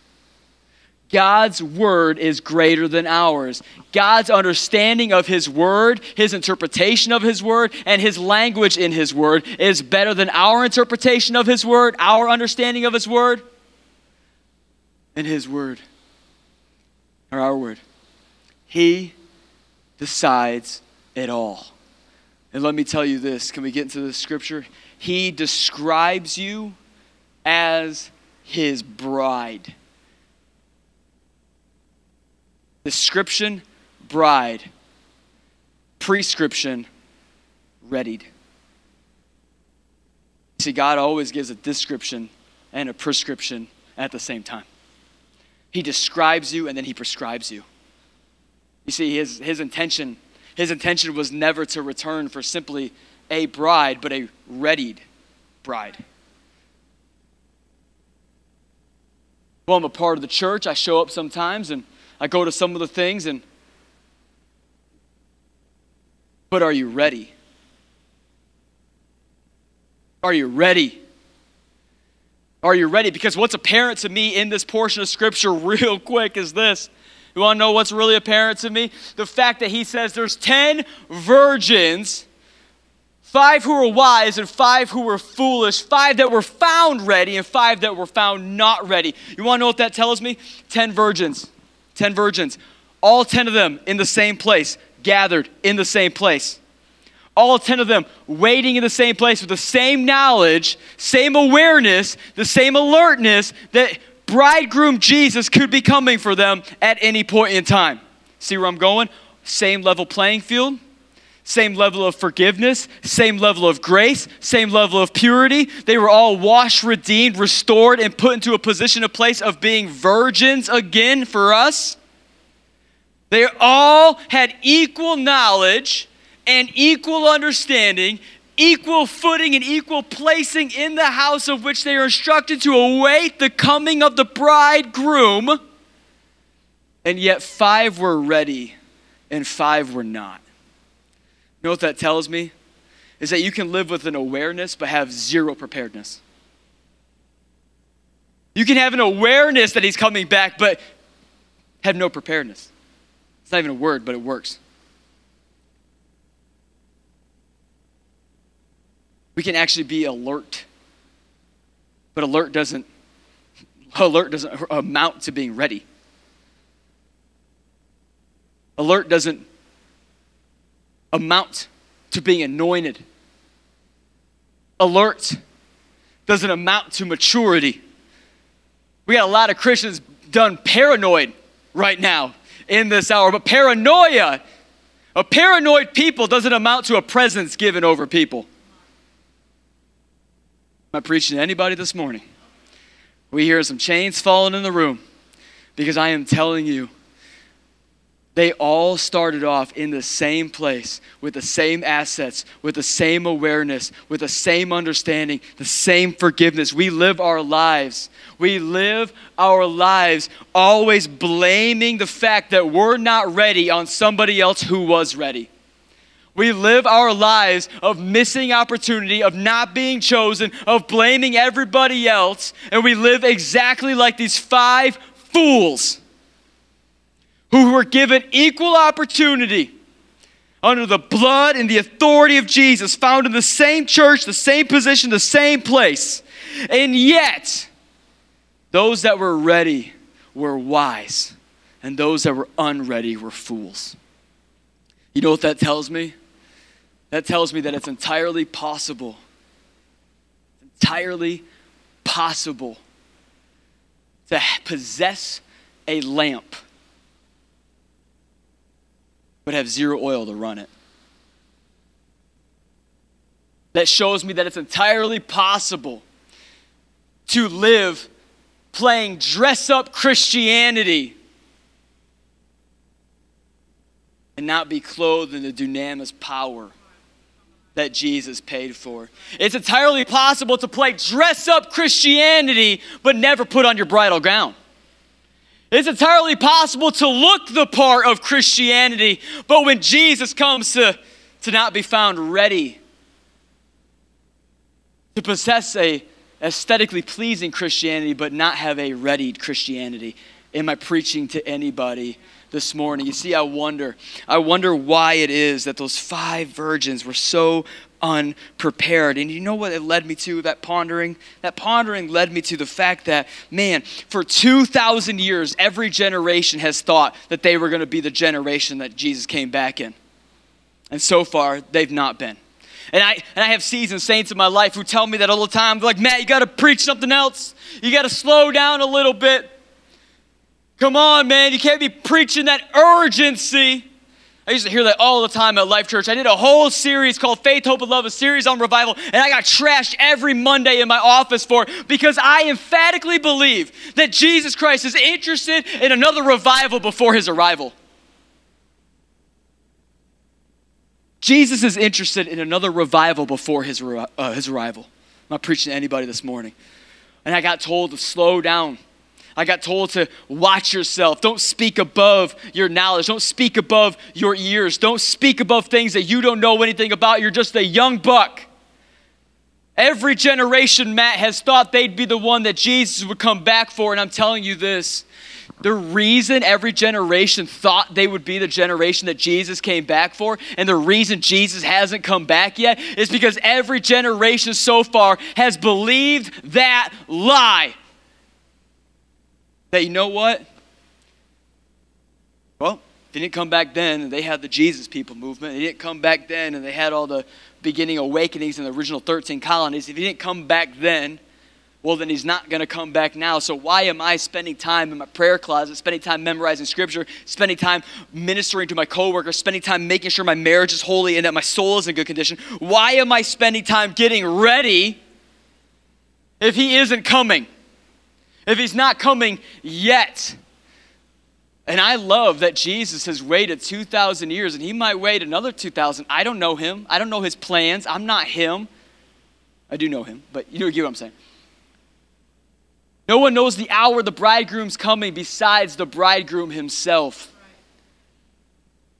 God's word is greater than ours. God's understanding of his word, his interpretation of his word, and his language in his word is better than our interpretation of his word, our understanding of his word, and his word, or our word. He decides it all. And let me tell you this can we get into the scripture? He describes you as his bride. Description, bride. Prescription, readied. See, God always gives a description and a prescription at the same time. He describes you and then he prescribes you. You see, his, his intention, his intention was never to return for simply a bride, but a readied bride. Well, I'm a part of the church. I show up sometimes and I go to some of the things and but are you ready? Are you ready? Are you ready? Because what's apparent to me in this portion of Scripture, real quick, is this. You want to know what's really apparent to me? The fact that he says there's 10 virgins, five who were wise and five who were foolish, five that were found ready and five that were found not ready. You want to know what that tells me? 10 virgins. 10 virgins. All 10 of them in the same place, gathered in the same place all 10 of them waiting in the same place with the same knowledge, same awareness, the same alertness that bridegroom Jesus could be coming for them at any point in time. See where I'm going? Same level playing field, same level of forgiveness, same level of grace, same level of purity. They were all washed, redeemed, restored, and put into a position, a place of being virgins again for us. They all had equal knowledge and equal understanding, equal footing, and equal placing in the house of which they are instructed to await the coming of the bridegroom. And yet, five were ready and five were not. You know what that tells me? Is that you can live with an awareness but have zero preparedness. You can have an awareness that he's coming back but have no preparedness. It's not even a word, but it works. we can actually be alert. But alert doesn't alert doesn't amount to being ready. Alert doesn't amount to being anointed. Alert doesn't amount to maturity. We got a lot of Christians done paranoid right now in this hour, but paranoia, a paranoid people doesn't amount to a presence given over people. Am I preaching to anybody this morning? We hear some chains falling in the room because I am telling you, they all started off in the same place with the same assets, with the same awareness, with the same understanding, the same forgiveness. We live our lives. We live our lives always blaming the fact that we're not ready on somebody else who was ready. We live our lives of missing opportunity, of not being chosen, of blaming everybody else, and we live exactly like these five fools who were given equal opportunity under the blood and the authority of Jesus, found in the same church, the same position, the same place. And yet, those that were ready were wise, and those that were unready were fools. You know what that tells me? that tells me that it's entirely possible, entirely possible to possess a lamp but have zero oil to run it. That shows me that it's entirely possible to live playing dress up Christianity and not be clothed in the dunamis power that Jesus paid for. It's entirely possible to play dress up Christianity but never put on your bridal gown. It's entirely possible to look the part of Christianity, but when Jesus comes to, to not be found ready to possess a aesthetically pleasing Christianity but not have a readied Christianity. Am I preaching to anybody this morning. You see, I wonder. I wonder why it is that those five virgins were so unprepared. And you know what it led me to, that pondering? That pondering led me to the fact that, man, for 2,000 years, every generation has thought that they were going to be the generation that Jesus came back in. And so far, they've not been. And I, and I have seasoned saints in my life who tell me that all the time. They're like, Matt, you got to preach something else. You got to slow down a little bit. Come on, man. You can't be preaching that urgency. I used to hear that all the time at Life Church. I did a whole series called Faith, Hope, and Love, a series on revival, and I got trashed every Monday in my office for because I emphatically believe that Jesus Christ is interested in another revival before his arrival. Jesus is interested in another revival before his, uh, his arrival. I'm not preaching to anybody this morning. And I got told to slow down. I got told to watch yourself. Don't speak above your knowledge. Don't speak above your ears. Don't speak above things that you don't know anything about. You're just a young buck. Every generation, Matt, has thought they'd be the one that Jesus would come back for. And I'm telling you this the reason every generation thought they would be the generation that Jesus came back for, and the reason Jesus hasn't come back yet, is because every generation so far has believed that lie. That you know what? Well, they didn't come back then, and they had the Jesus people movement. They didn't come back then, and they had all the beginning awakenings in the original 13 colonies. If he didn't come back then, well, then he's not going to come back now. So why am I spending time in my prayer closet, spending time memorizing scripture, spending time ministering to my coworkers, spending time making sure my marriage is holy and that my soul is in good condition? Why am I spending time getting ready if he isn't coming? If he's not coming yet? And I love that Jesus has waited 2,000 years and he might wait another 2,000. I don't know him. I don't know his plans. I'm not him. I do know him, but you know what I'm saying. No one knows the hour the bridegroom's coming besides the bridegroom himself.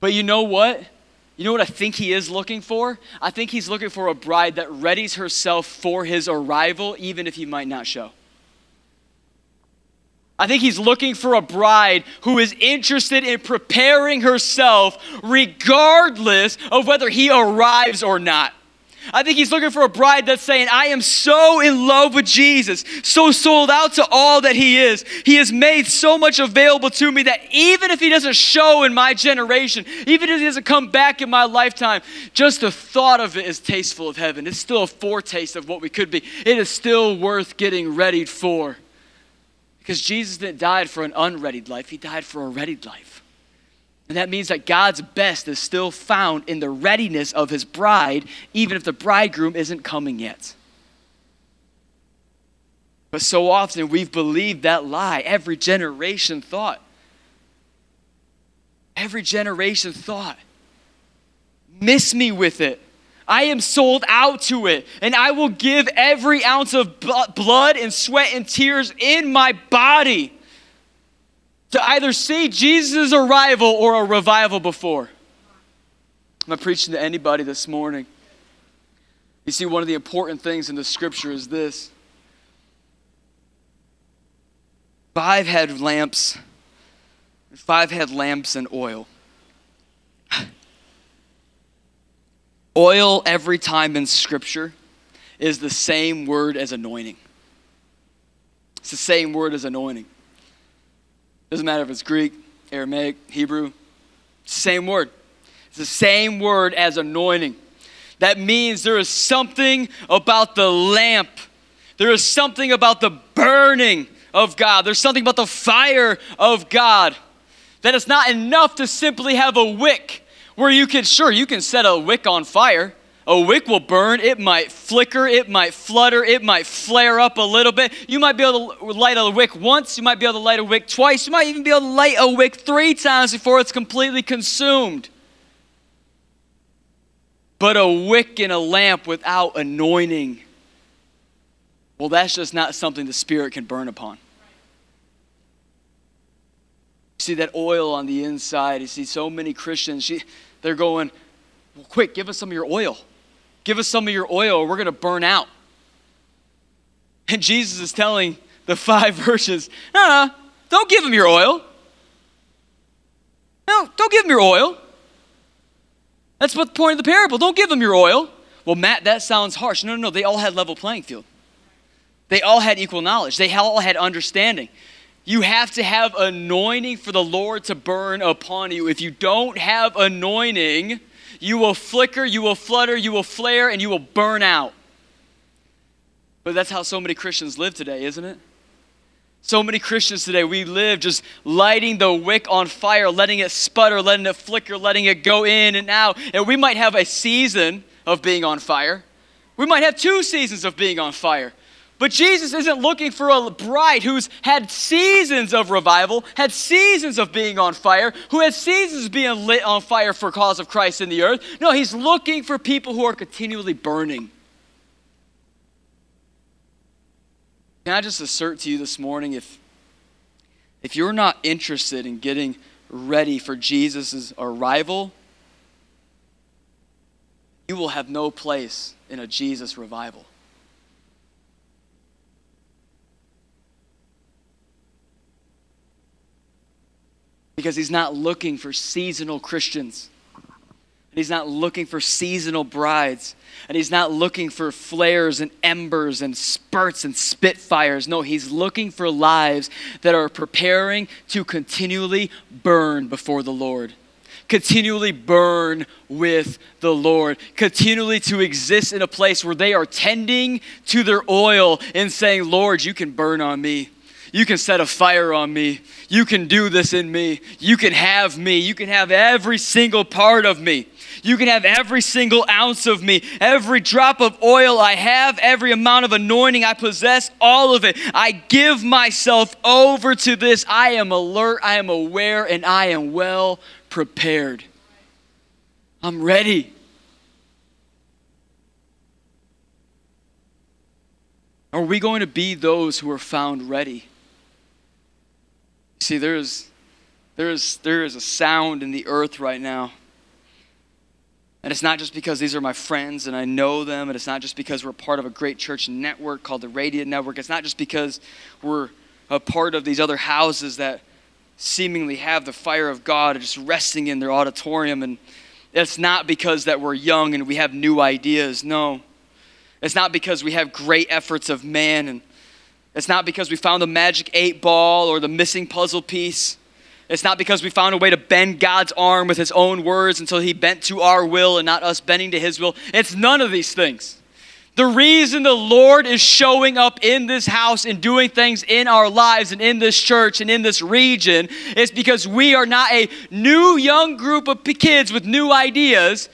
But you know what? You know what I think he is looking for? I think he's looking for a bride that readies herself for his arrival, even if he might not show. I think he's looking for a bride who is interested in preparing herself regardless of whether he arrives or not. I think he's looking for a bride that's saying, I am so in love with Jesus, so sold out to all that he is. He has made so much available to me that even if he doesn't show in my generation, even if he doesn't come back in my lifetime, just the thought of it is tasteful of heaven. It's still a foretaste of what we could be. It is still worth getting readied for. Because Jesus didn't die for an unreadied life, he died for a readied life. And that means that God's best is still found in the readiness of his bride, even if the bridegroom isn't coming yet. But so often we've believed that lie. Every generation thought. Every generation thought. Miss me with it. I am sold out to it, and I will give every ounce of blood and sweat and tears in my body to either see Jesus' arrival or a revival before. I'm not preaching to anybody this morning. You see, one of the important things in the scripture is this five had lamps, five had lamps and oil. Oil, every time in scripture, is the same word as anointing. It's the same word as anointing. Doesn't matter if it's Greek, Aramaic, Hebrew, same word. It's the same word as anointing. That means there is something about the lamp. There is something about the burning of God. There's something about the fire of God. That it's not enough to simply have a wick where you can, sure, you can set a wick on fire, a wick will burn. It might flicker. It might flutter. It might flare up a little bit. You might be able to light a wick once. You might be able to light a wick twice. You might even be able to light a wick three times before it's completely consumed. But a wick in a lamp without anointing, well, that's just not something the Spirit can burn upon. You see that oil on the inside. You see so many Christians, they're going, well, quick, give us some of your oil. Give us some of your oil, or we're going to burn out. And Jesus is telling the five verses, no, no, don't give them your oil. No, don't give them your oil. That's what the point of the parable. Don't give them your oil. Well, Matt, that sounds harsh. No, no, no. They all had level playing field. They all had equal knowledge. They all had understanding. You have to have anointing for the Lord to burn upon you. If you don't have anointing, You will flicker, you will flutter, you will flare, and you will burn out. But that's how so many Christians live today, isn't it? So many Christians today, we live just lighting the wick on fire, letting it sputter, letting it flicker, letting it go in and out. And we might have a season of being on fire. We might have two seasons of being on fire. But Jesus isn't looking for a bride who's had seasons of revival, had seasons of being on fire, who has seasons of being lit on fire for cause of Christ in the earth. No, he's looking for people who are continually burning. Can I just assert to you this morning if if you're not interested in getting ready for Jesus' arrival, you will have no place in a Jesus revival. Because he's not looking for seasonal Christians. And he's not looking for seasonal brides. And he's not looking for flares and embers and spurts and spitfires. No, he's looking for lives that are preparing to continually burn before the Lord continually burn with the Lord, continually to exist in a place where they are tending to their oil and saying, Lord, you can burn on me. You can set a fire on me. You can do this in me. You can have me. You can have every single part of me. You can have every single ounce of me, every drop of oil I have, every amount of anointing I possess, all of it. I give myself over to this. I am alert, I am aware, and I am well prepared. I'm ready. Are we going to be those who are found ready? See, there's, there's, there is a sound in the earth right now. And it's not just because these are my friends and I know them, and it's not just because we're part of a great church network called the Radiant Network. It's not just because we're a part of these other houses that seemingly have the fire of God just resting in their auditorium. And it's not because that we're young and we have new ideas. No. It's not because we have great efforts of man and it's not because we found the magic eight ball or the missing puzzle piece. It's not because we found a way to bend God's arm with his own words until he bent to our will and not us bending to his will. It's none of these things. The reason the Lord is showing up in this house and doing things in our lives and in this church and in this region is because we are not a new young group of kids with new ideas.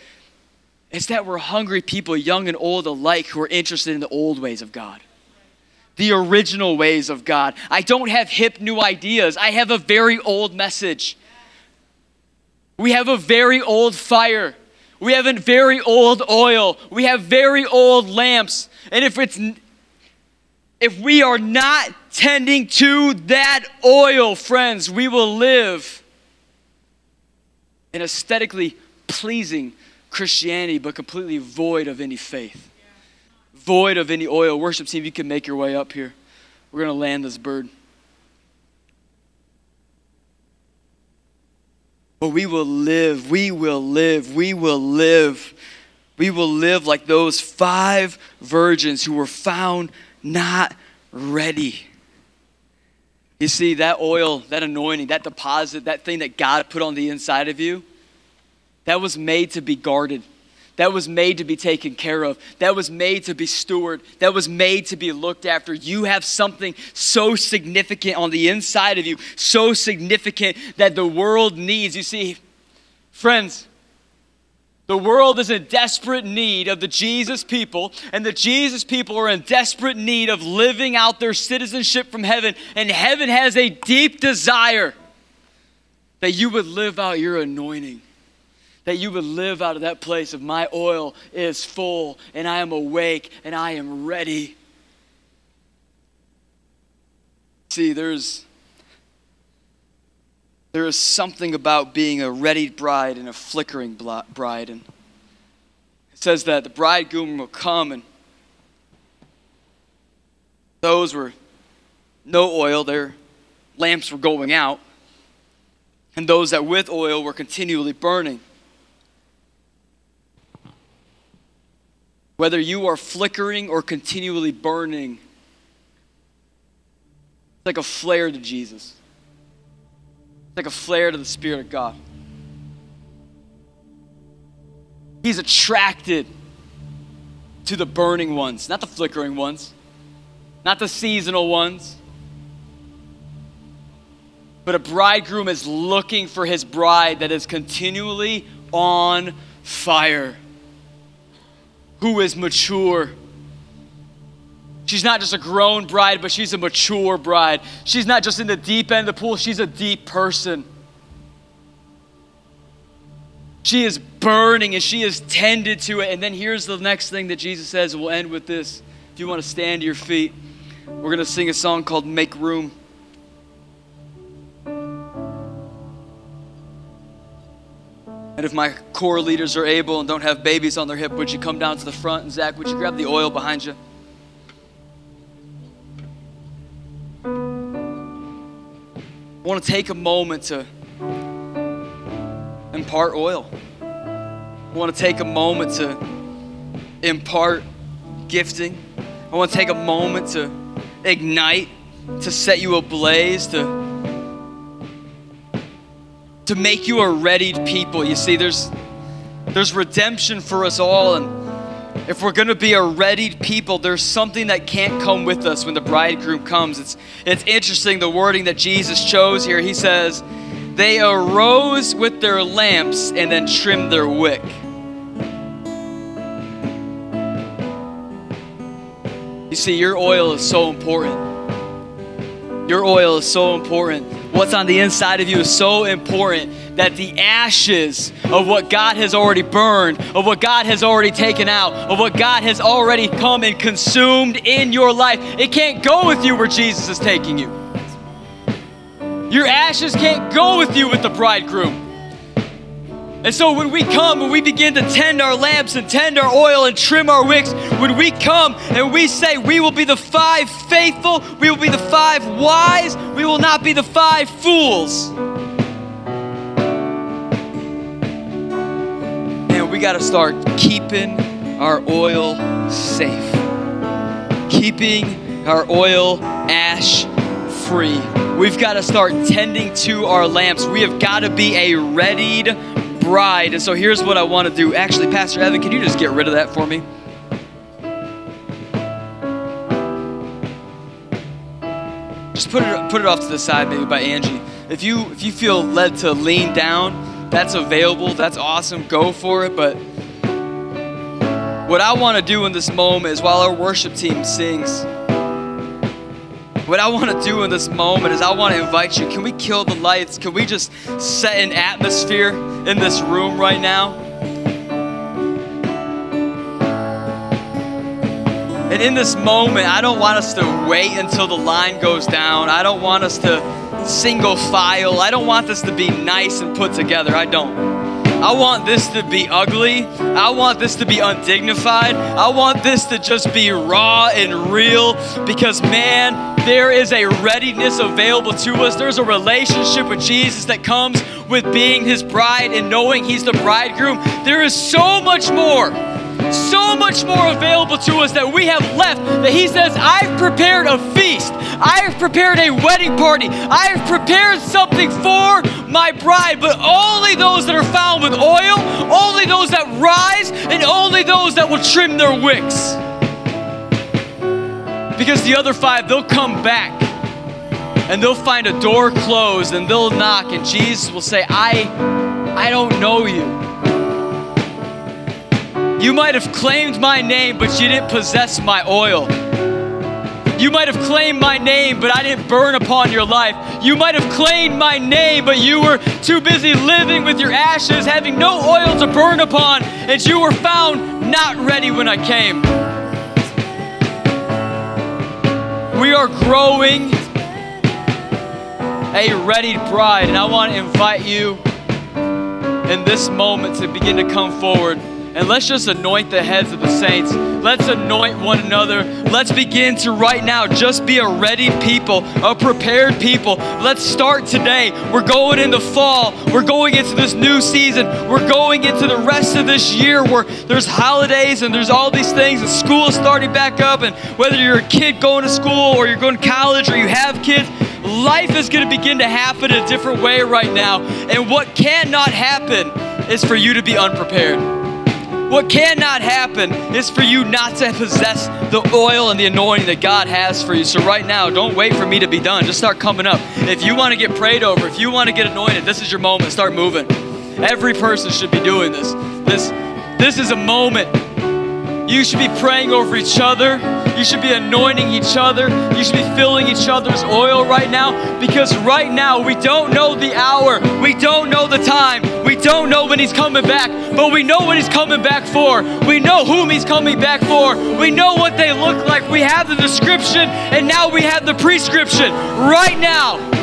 It's that we're hungry people, young and old alike, who are interested in the old ways of God the original ways of God. I don't have hip new ideas. I have a very old message. We have a very old fire. We have a very old oil. We have very old lamps. And if it's if we are not tending to that oil, friends, we will live an aesthetically pleasing Christianity, but completely void of any faith void of any oil. Worship team, you can make your way up here. We're going to land this bird. But we will live, we will live, we will live. We will live like those five virgins who were found not ready. You see, that oil, that anointing, that deposit, that thing that God put on the inside of you, that was made to be guarded that was made to be taken care of, that was made to be stewarded, that was made to be looked after. You have something so significant on the inside of you, so significant that the world needs. You see, friends, the world is in desperate need of the Jesus people, and the Jesus people are in desperate need of living out their citizenship from heaven. And heaven has a deep desire that you would live out your anointing that you would live out of that place of my oil is full and I am awake and I am ready. See, there's there is something about being a ready bride and a flickering bride and it says that the bridegroom will come and those were no oil, their lamps were going out, and those that with oil were continually burning. Whether you are flickering or continually burning, it's like a flare to Jesus. It's like a flare to the Spirit of God. He's attracted to the burning ones, not the flickering ones, not the seasonal ones. But a bridegroom is looking for his bride that is continually on fire, who is mature. She's not just a grown bride, but she's a mature bride. She's not just in the deep end of the pool, she's a deep person. She is burning and she is tended to it. And then here's the next thing that Jesus says, we'll end with this. If you want to stand to your feet, we're going to sing a song called Make Room. And if my core leaders are able and don't have babies on their hip, would you come down to the front? And Zach, would you grab the oil behind you? I want to take a moment to impart oil. I want to take a moment to impart gifting. I want to take a moment to ignite, to set you ablaze, to to make you a readied people. You see, there's there's redemption for us all, and if we're gonna be a readied people, there's something that can't come with us when the bridegroom comes. It's it's interesting the wording that Jesus chose here. He says, They arose with their lamps and then trimmed their wick. You see, your oil is so important. Your oil is so important. What's on the inside of you is so important that the ashes of what God has already burned, of what God has already taken out, of what God has already come and consumed in your life, it can't go with you where Jesus is taking you. Your ashes can't go with you with the bridegroom. And so when we come when we begin to tend our lamps and tend our oil and trim our wicks, when we come and we say we will be the five faithful, we will be the five wise, we will not be the five fools. And we got to start keeping our oil safe, keeping our oil ash free. We've got to start tending to our lamps. We have got to be a readied bride. And so here's what I want to do. Actually, Pastor Evan, can you just get rid of that for me? Just put it put it off to the side, maybe by Angie. If you if you feel led to lean down, that's available. That's awesome. Go for it. But what I want to do in this moment is while our worship team sings, what I want to do in this moment is I want to invite you. Can we kill the lights? Can we just set an atmosphere in this room right now? And in this moment, I don't want us to wait until the line goes down. I don't want us to single file. I don't want this to be nice and put together. I don't. I want this to be ugly. I want this to be undignified. I want this to just be raw and real because, man, there is a readiness available to us. There's a relationship with Jesus that comes with being his bride and knowing he's the bridegroom. There is so much more so much more available to us that we have left that he says i've prepared a feast. I've prepared a wedding party. I've prepared something for my bride. But only those that are found with oil only those that rise and only those that will trim their wicks. Because the other five they'll come back and they'll find a door closed and they'll knock and jesus will say i i don't know you you might have claimed my name, but you didn't possess my oil. You might have claimed my name, but I didn't burn upon your life. You might have claimed my name, but you were too busy living with your ashes, having no oil to burn upon, and you were found not ready when I came. We are growing a ready bride, and I want to invite you in this moment to begin to come forward. And let's just anoint the heads of the saints. Let's anoint one another. Let's begin to right now just be a ready people, a prepared people. Let's start today. We're going into fall. We're going into this new season. We're going into the rest of this year where there's holidays and there's all these things and school is starting back up. And whether you're a kid going to school or you're going to college or you have kids, life is going to begin to happen a different way right now. And what cannot happen is for you to be unprepared. What cannot happen is for you not to possess the oil and the anointing that God has for you. So, right now, don't wait for me to be done. Just start coming up. If you want to get prayed over, if you want to get anointed, this is your moment. Start moving. Every person should be doing this. This, this is a moment you should be praying over each other. You should be anointing each other. You should be filling each other's oil right now because right now we don't know the hour. We don't know the time. We don't know when He's coming back, but we know what He's coming back for. We know whom He's coming back for. We know what they look like. We have the description and now we have the prescription. Right now,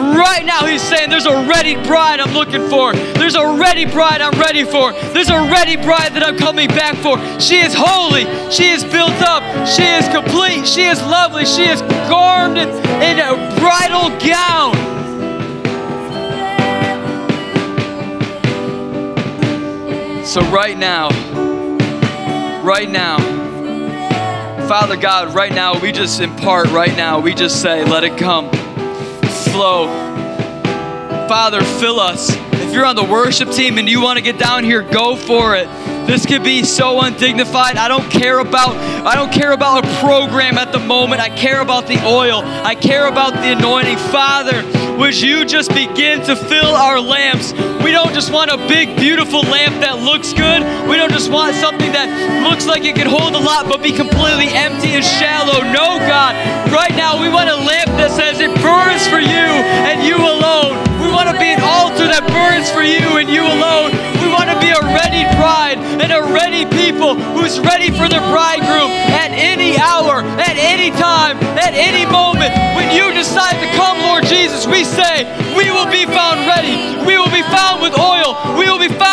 Right now, he's saying, There's a ready bride I'm looking for. There's a ready bride I'm ready for. There's a ready bride that I'm coming back for. She is holy. She is built up. She is complete. She is lovely. She is garbed in, in a bridal gown. So, right now, right now, Father God, right now, we just impart, right now, we just say, let it come flow. Father, fill us. If you're on the worship team and you want to get down here, go for it. This could be so undignified. I don't care about I don't care about a program at the moment. I care about the oil. I care about the anointing. Father, would you just begin to fill our lamps? We don't just want a big beautiful lamp that looks good. We don't just want something that looks like it can hold a lot but be completely empty and shallow. No, God. Right now we want a lamp that says it burns for you and you alone. We want to be an altar that burns for you and you alone. We want to be a ready bride and a ready people who's ready for the bridegroom at any hour, at any time, at any moment. When you decide to come, Lord Jesus, we say, we will be found ready. We will be found with oil. We will be found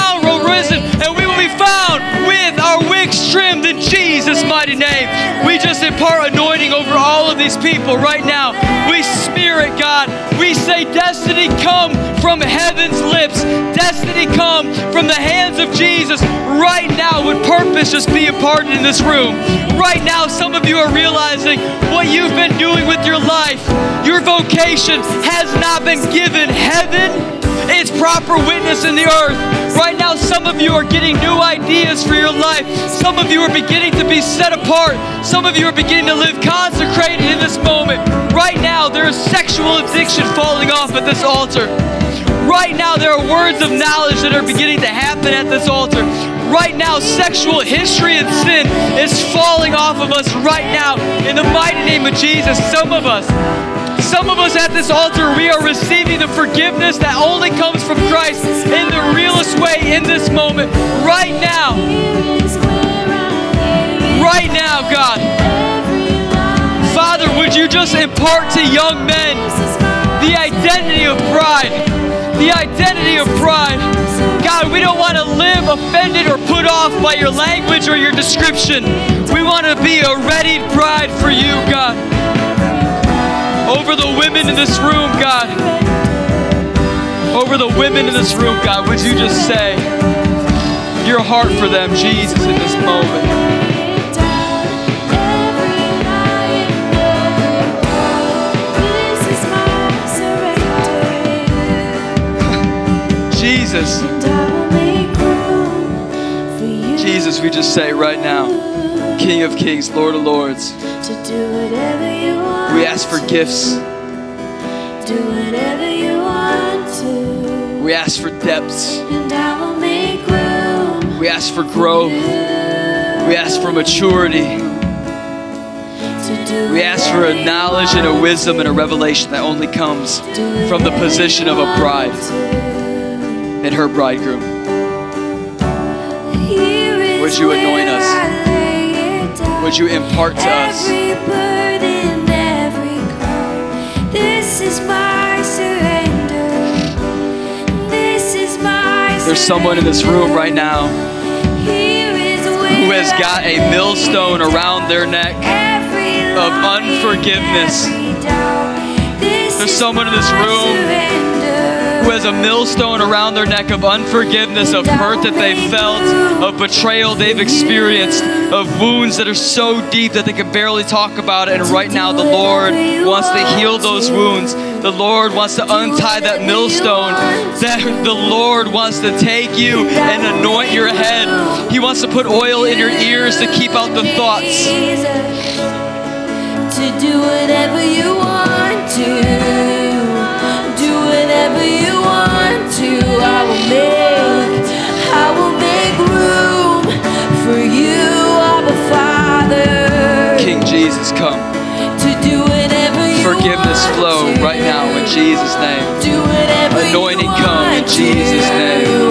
risen, and we be found with our wicks trimmed in Jesus' mighty name. We just impart anointing over all of these people right now. We spirit, God. We say, Destiny come from heaven's lips. Destiny come from the hands of Jesus. Right now, would purpose just be imparted in this room? Right now, some of you are realizing what you've been doing with your life. Your vocation has not been given heaven its proper witness in the earth. Right now, some of you are getting new ideas for your life. Some of you are beginning to be set apart. Some of you are beginning to live consecrated in this moment. Right now, there is sexual addiction falling off at this altar. Right now, there are words of knowledge that are beginning to happen at this altar. Right now, sexual history and sin is falling off of us right now. In the mighty name of Jesus, some of us some of us at this altar, we are receiving the forgiveness that only comes from Christ in the realest way in this moment, right now. Right now, God. Father, would you just impart to young men the identity of pride? The identity of pride. God, we don't want to live offended or put off by your language or your description. We want to be a ready bride for you, God over the women in this room, God. Over the women in this room, God, would you just say your heart for them, Jesus, in this moment? Jesus. Jesus, we just say right now, King of Kings, Lord of Lords. We ask for gifts. Do whatever you want to. We ask for depths. And I will make room. We ask for growth. We ask for maturity. We ask for a knowledge and a wisdom and a revelation that only comes from the position of a bride and her bridegroom. Would you anoint us? Would you impart to us? There's someone in this room right now who has got a millstone around their neck of unforgiveness. There's someone in this room who has a millstone around their neck of unforgiveness, of hurt that they felt, of betrayal they've experienced, of wounds that are so deep that they can barely talk about it. And right now, the Lord wants to heal those wounds The Lord wants to untie that millstone. That the Lord wants to take you and anoint your head. He wants to put oil in your ears to keep out the thoughts. To do whatever you Forgiveness flow right now in Jesus' name. Do whatever you Anointing come in Jesus' name.